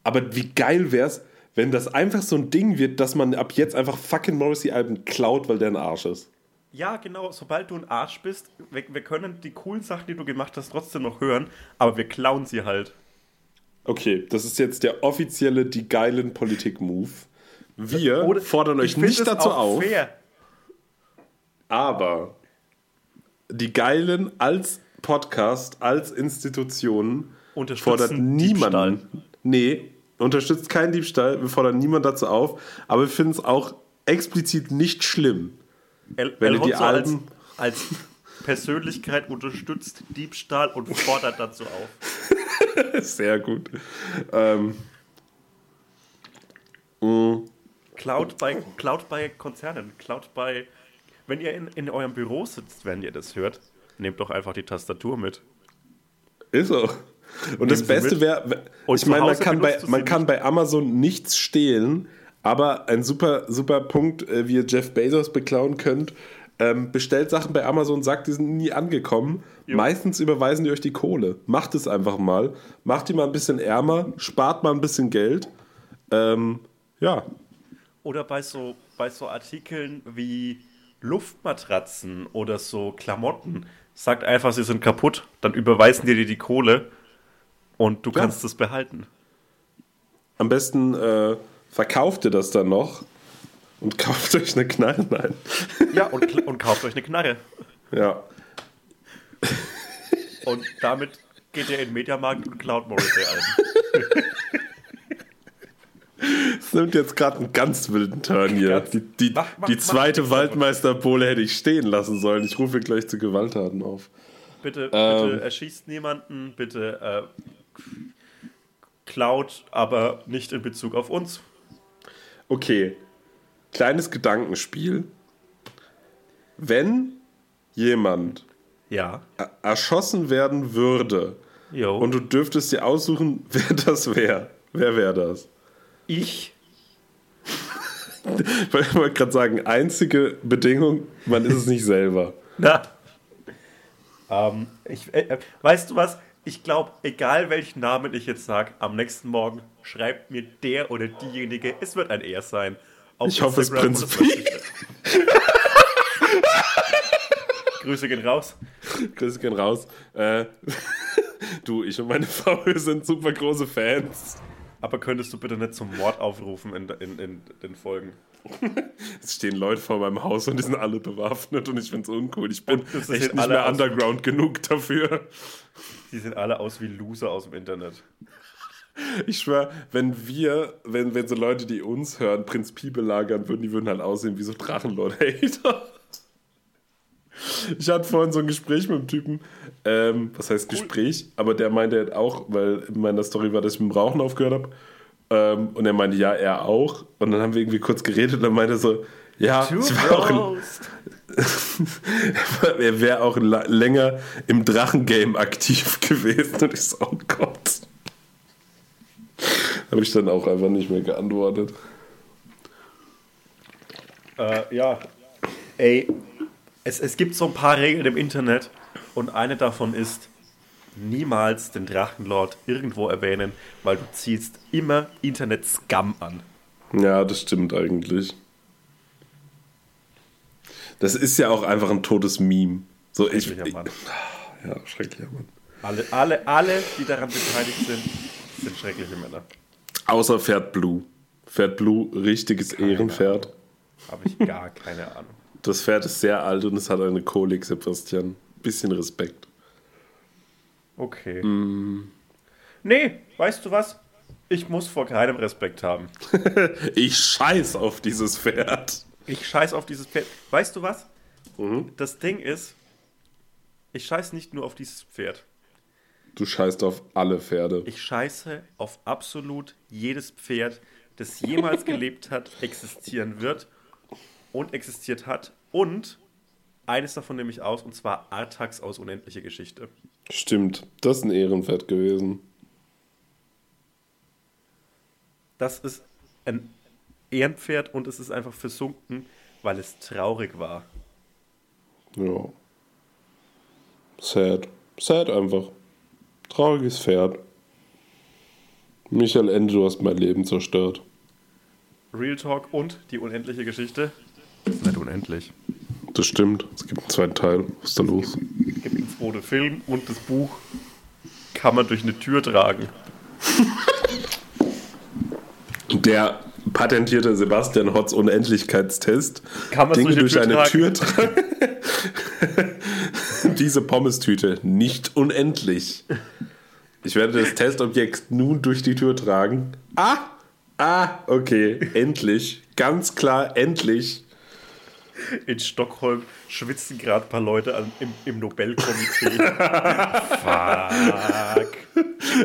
aber wie geil wär's, wenn das einfach so ein Ding wird, dass man ab jetzt einfach fucking Morrissey-Alben klaut, weil der ein Arsch ist. Ja, genau, sobald du ein Arsch bist, wir, wir können die coolen Sachen, die du gemacht hast, trotzdem noch hören, aber wir klauen sie halt. Okay, das ist jetzt der offizielle, die geilen Politik-Move. Wir Oder- fordern euch nicht dazu auf. Fair. Aber die Geilen als Podcast, als Institution fordert niemanden. Diebstahl. Nee, unterstützt keinen Diebstahl. Wir fordern niemanden dazu auf. Aber wir finden es auch explizit nicht schlimm. El, Wenn El ihr die Hotzo als, Alben- als Persönlichkeit unterstützt Diebstahl und fordert dazu auf. Sehr gut. Ähm, Klaut bei, klaut bei Konzernen, klaut bei. Wenn ihr in, in eurem Büro sitzt, wenn ihr das hört, nehmt doch einfach die Tastatur mit. ist so. Und das sie Beste wäre, ich meine, man kann, bei, du man kann bei Amazon nichts stehlen, aber ein super, super Punkt, äh, wie ihr Jeff Bezos beklauen könnt, ähm, bestellt Sachen bei Amazon, sagt, die sind nie angekommen. Meistens überweisen die euch die Kohle. Macht es einfach mal. Macht die mal ein bisschen ärmer, spart mal ein bisschen Geld. Ähm, ja, Oder bei so, bei so Artikeln wie Luftmatratzen oder so Klamotten. sagt einfach, sie sind kaputt, dann überweisen die dir die Kohle und du Ja. kannst es behalten. Am besten äh, verkauft ihr das dann noch und kauft euch eine Knarre. Nein. Ja, und, und kauft euch eine Knarre. Ja. Und damit geht ihr in den Mediamarkt und klaut Morrissey-Alben. Es nimmt jetzt gerade einen ganz wilden Turn hier. Die, die, Mach- mach- die zweite mach- Waldmeisterpole hätte ich stehen lassen sollen. Ich rufe gleich zu Gewalttaten auf. Bitte, Ähm. bitte erschießt niemanden, bitte äh, klaut, aber nicht in Bezug auf uns. Okay. Kleines Gedankenspiel. Wenn jemand Ja. er- erschossen werden würde Jo. und du dürftest dir aussuchen, wer das wäre, wer wäre das? ich Ich wollte gerade sagen, einzige Bedingung, man ist es nicht selber. Na. Ähm, ich, äh, äh, weißt du was? Ich glaube, egal welchen Namen ich jetzt sage, am nächsten Morgen schreibt mir der oder diejenige, es wird ein Er sein. Auf Ich hoffe, es Prinz Pi. Grüße gehen raus. Grüße gehen raus. Äh, du, ich und meine Frau sind super große Fans. Aber könntest du bitte nicht zum Mord aufrufen in, in, in den Folgen? Es stehen Leute vor meinem Haus und die sind alle bewaffnet und ich finde es uncool. Ich bin echt nicht mehr underground genug dafür. Die sehen alle aus wie Loser aus dem Internet. Ich schwör, wenn wir, wenn, wenn so Leute, die uns hören, Prinz Pi belagern würden, die würden halt aussehen wie so Drachenlord-Hater. Ich hatte vorhin so ein Gespräch mit einem Typen, ähm, was heißt Gespräch, aber der meinte halt auch, weil in meiner Story war, dass ich mit dem Rauchen aufgehört habe. Ähm, und er meinte, ja, er auch. Und dann haben wir irgendwie kurz geredet und dann meinte er so, ja, ich war auch ein, er wäre auch länger im Drachengame aktiv gewesen. Und ich so, oh Gott. Habe ich dann auch einfach nicht mehr geantwortet. Äh, ja. Ey, es, es gibt so ein paar Regeln im Internet und eine davon ist, niemals den Drachenlord irgendwo erwähnen, weil du ziehst immer Internet-Scam an. Ja, das stimmt eigentlich. Das ist ja auch einfach ein totes Meme. So, ich, Schrecklicher Mann. ja, schrecklicher Mann. Alle, alle, alle, die daran beteiligt sind, sind schreckliche Männer. Außer Pferd Blue. Pferd Blue, richtiges Ehrenpferd. Habe ich gar keine Ahnung. Das Pferd ist sehr alt und es hat eine Kolik, Sebastian. Bisschen Respekt. Okay. Nee, weißt du was? Ich muss vor keinem Respekt haben. Ich scheiß auf dieses Pferd. Ich scheiß auf dieses Pferd. Weißt du was? Das Ding ist, ich scheiß nicht nur auf dieses Pferd. Du scheißt auf alle Pferde. Ich scheiße auf absolut jedes Pferd, das jemals gelebt hat, existieren wird und existiert hat. Und eines davon nehme ich aus, und zwar Artax aus Unendliche Geschichte. Stimmt, das ist ein Ehrenpferd gewesen. Das ist ein Ehrenpferd und es ist einfach versunken, weil es traurig war. Ja. Sad. Sad einfach. Trauriges Pferd. Michael Ende, du hast mein Leben zerstört. Real Talk und die unendliche Geschichte. Ist nicht unendlich. Das stimmt. Es gibt einen zweiten Teil. Was ist da los? Es gibt einen zweiten Film und das Buch kann man durch eine Tür tragen. Der patentierte Sebastian Hotz Unendlichkeitstest. Kann man Dinge durch durch eine Tür tragen. Diese Pommestüte nicht unendlich. Ich werde das Testobjekt nun durch die Tür tragen. Ah! Ah, okay. Endlich. Ganz klar, endlich. In Stockholm schwitzen gerade ein paar Leute an, im, im Nobelkomitee. Fuck.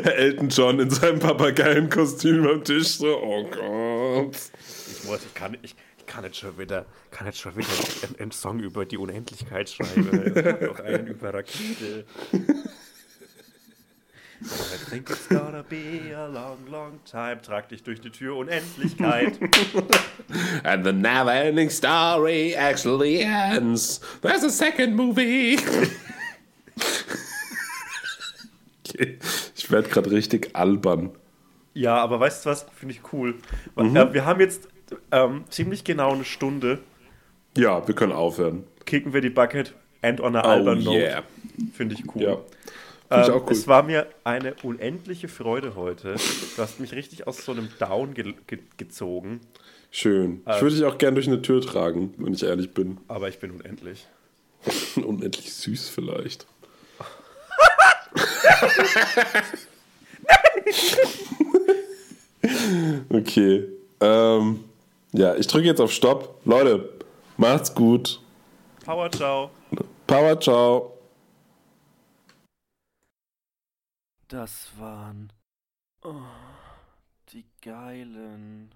Elton John in seinem Papageienkostüm am Tisch so, oh Gott. Ich, muss, ich, kann, ich, ich kann jetzt schon wieder, kann jetzt schon wieder einen, einen Song über die Unendlichkeit schreiben. Ich hab noch einen über Rakete. I think it's gonna be a long, long time. Trag dich durch die Tür Unendlichkeit. And the never ending story actually ends. There's a second movie. okay. Ich werde gerade richtig albern. Ja, aber weißt du was? Finde ich cool. Äh, wir haben jetzt ähm, ziemlich genau eine Stunde. Ja, wir können aufhören. Kicken wir die Bucket and on a Oh albern yeah. Finde ich cool. Ja. Ähm, cool. Es war mir eine unendliche Freude heute. Du hast mich richtig aus so einem Down ge ge gezogen, Schön. Äh, Ich würde dich auch gern durch eine Tür tragen, wenn ich ehrlich bin. aber ich bin unendlich. Unendlich süß vielleicht. okay. Ähm, ja, ich drücke jetzt auf Stopp. Leute, macht's gut. Power, ciao. Power, ciao. das waren oh, die geilen.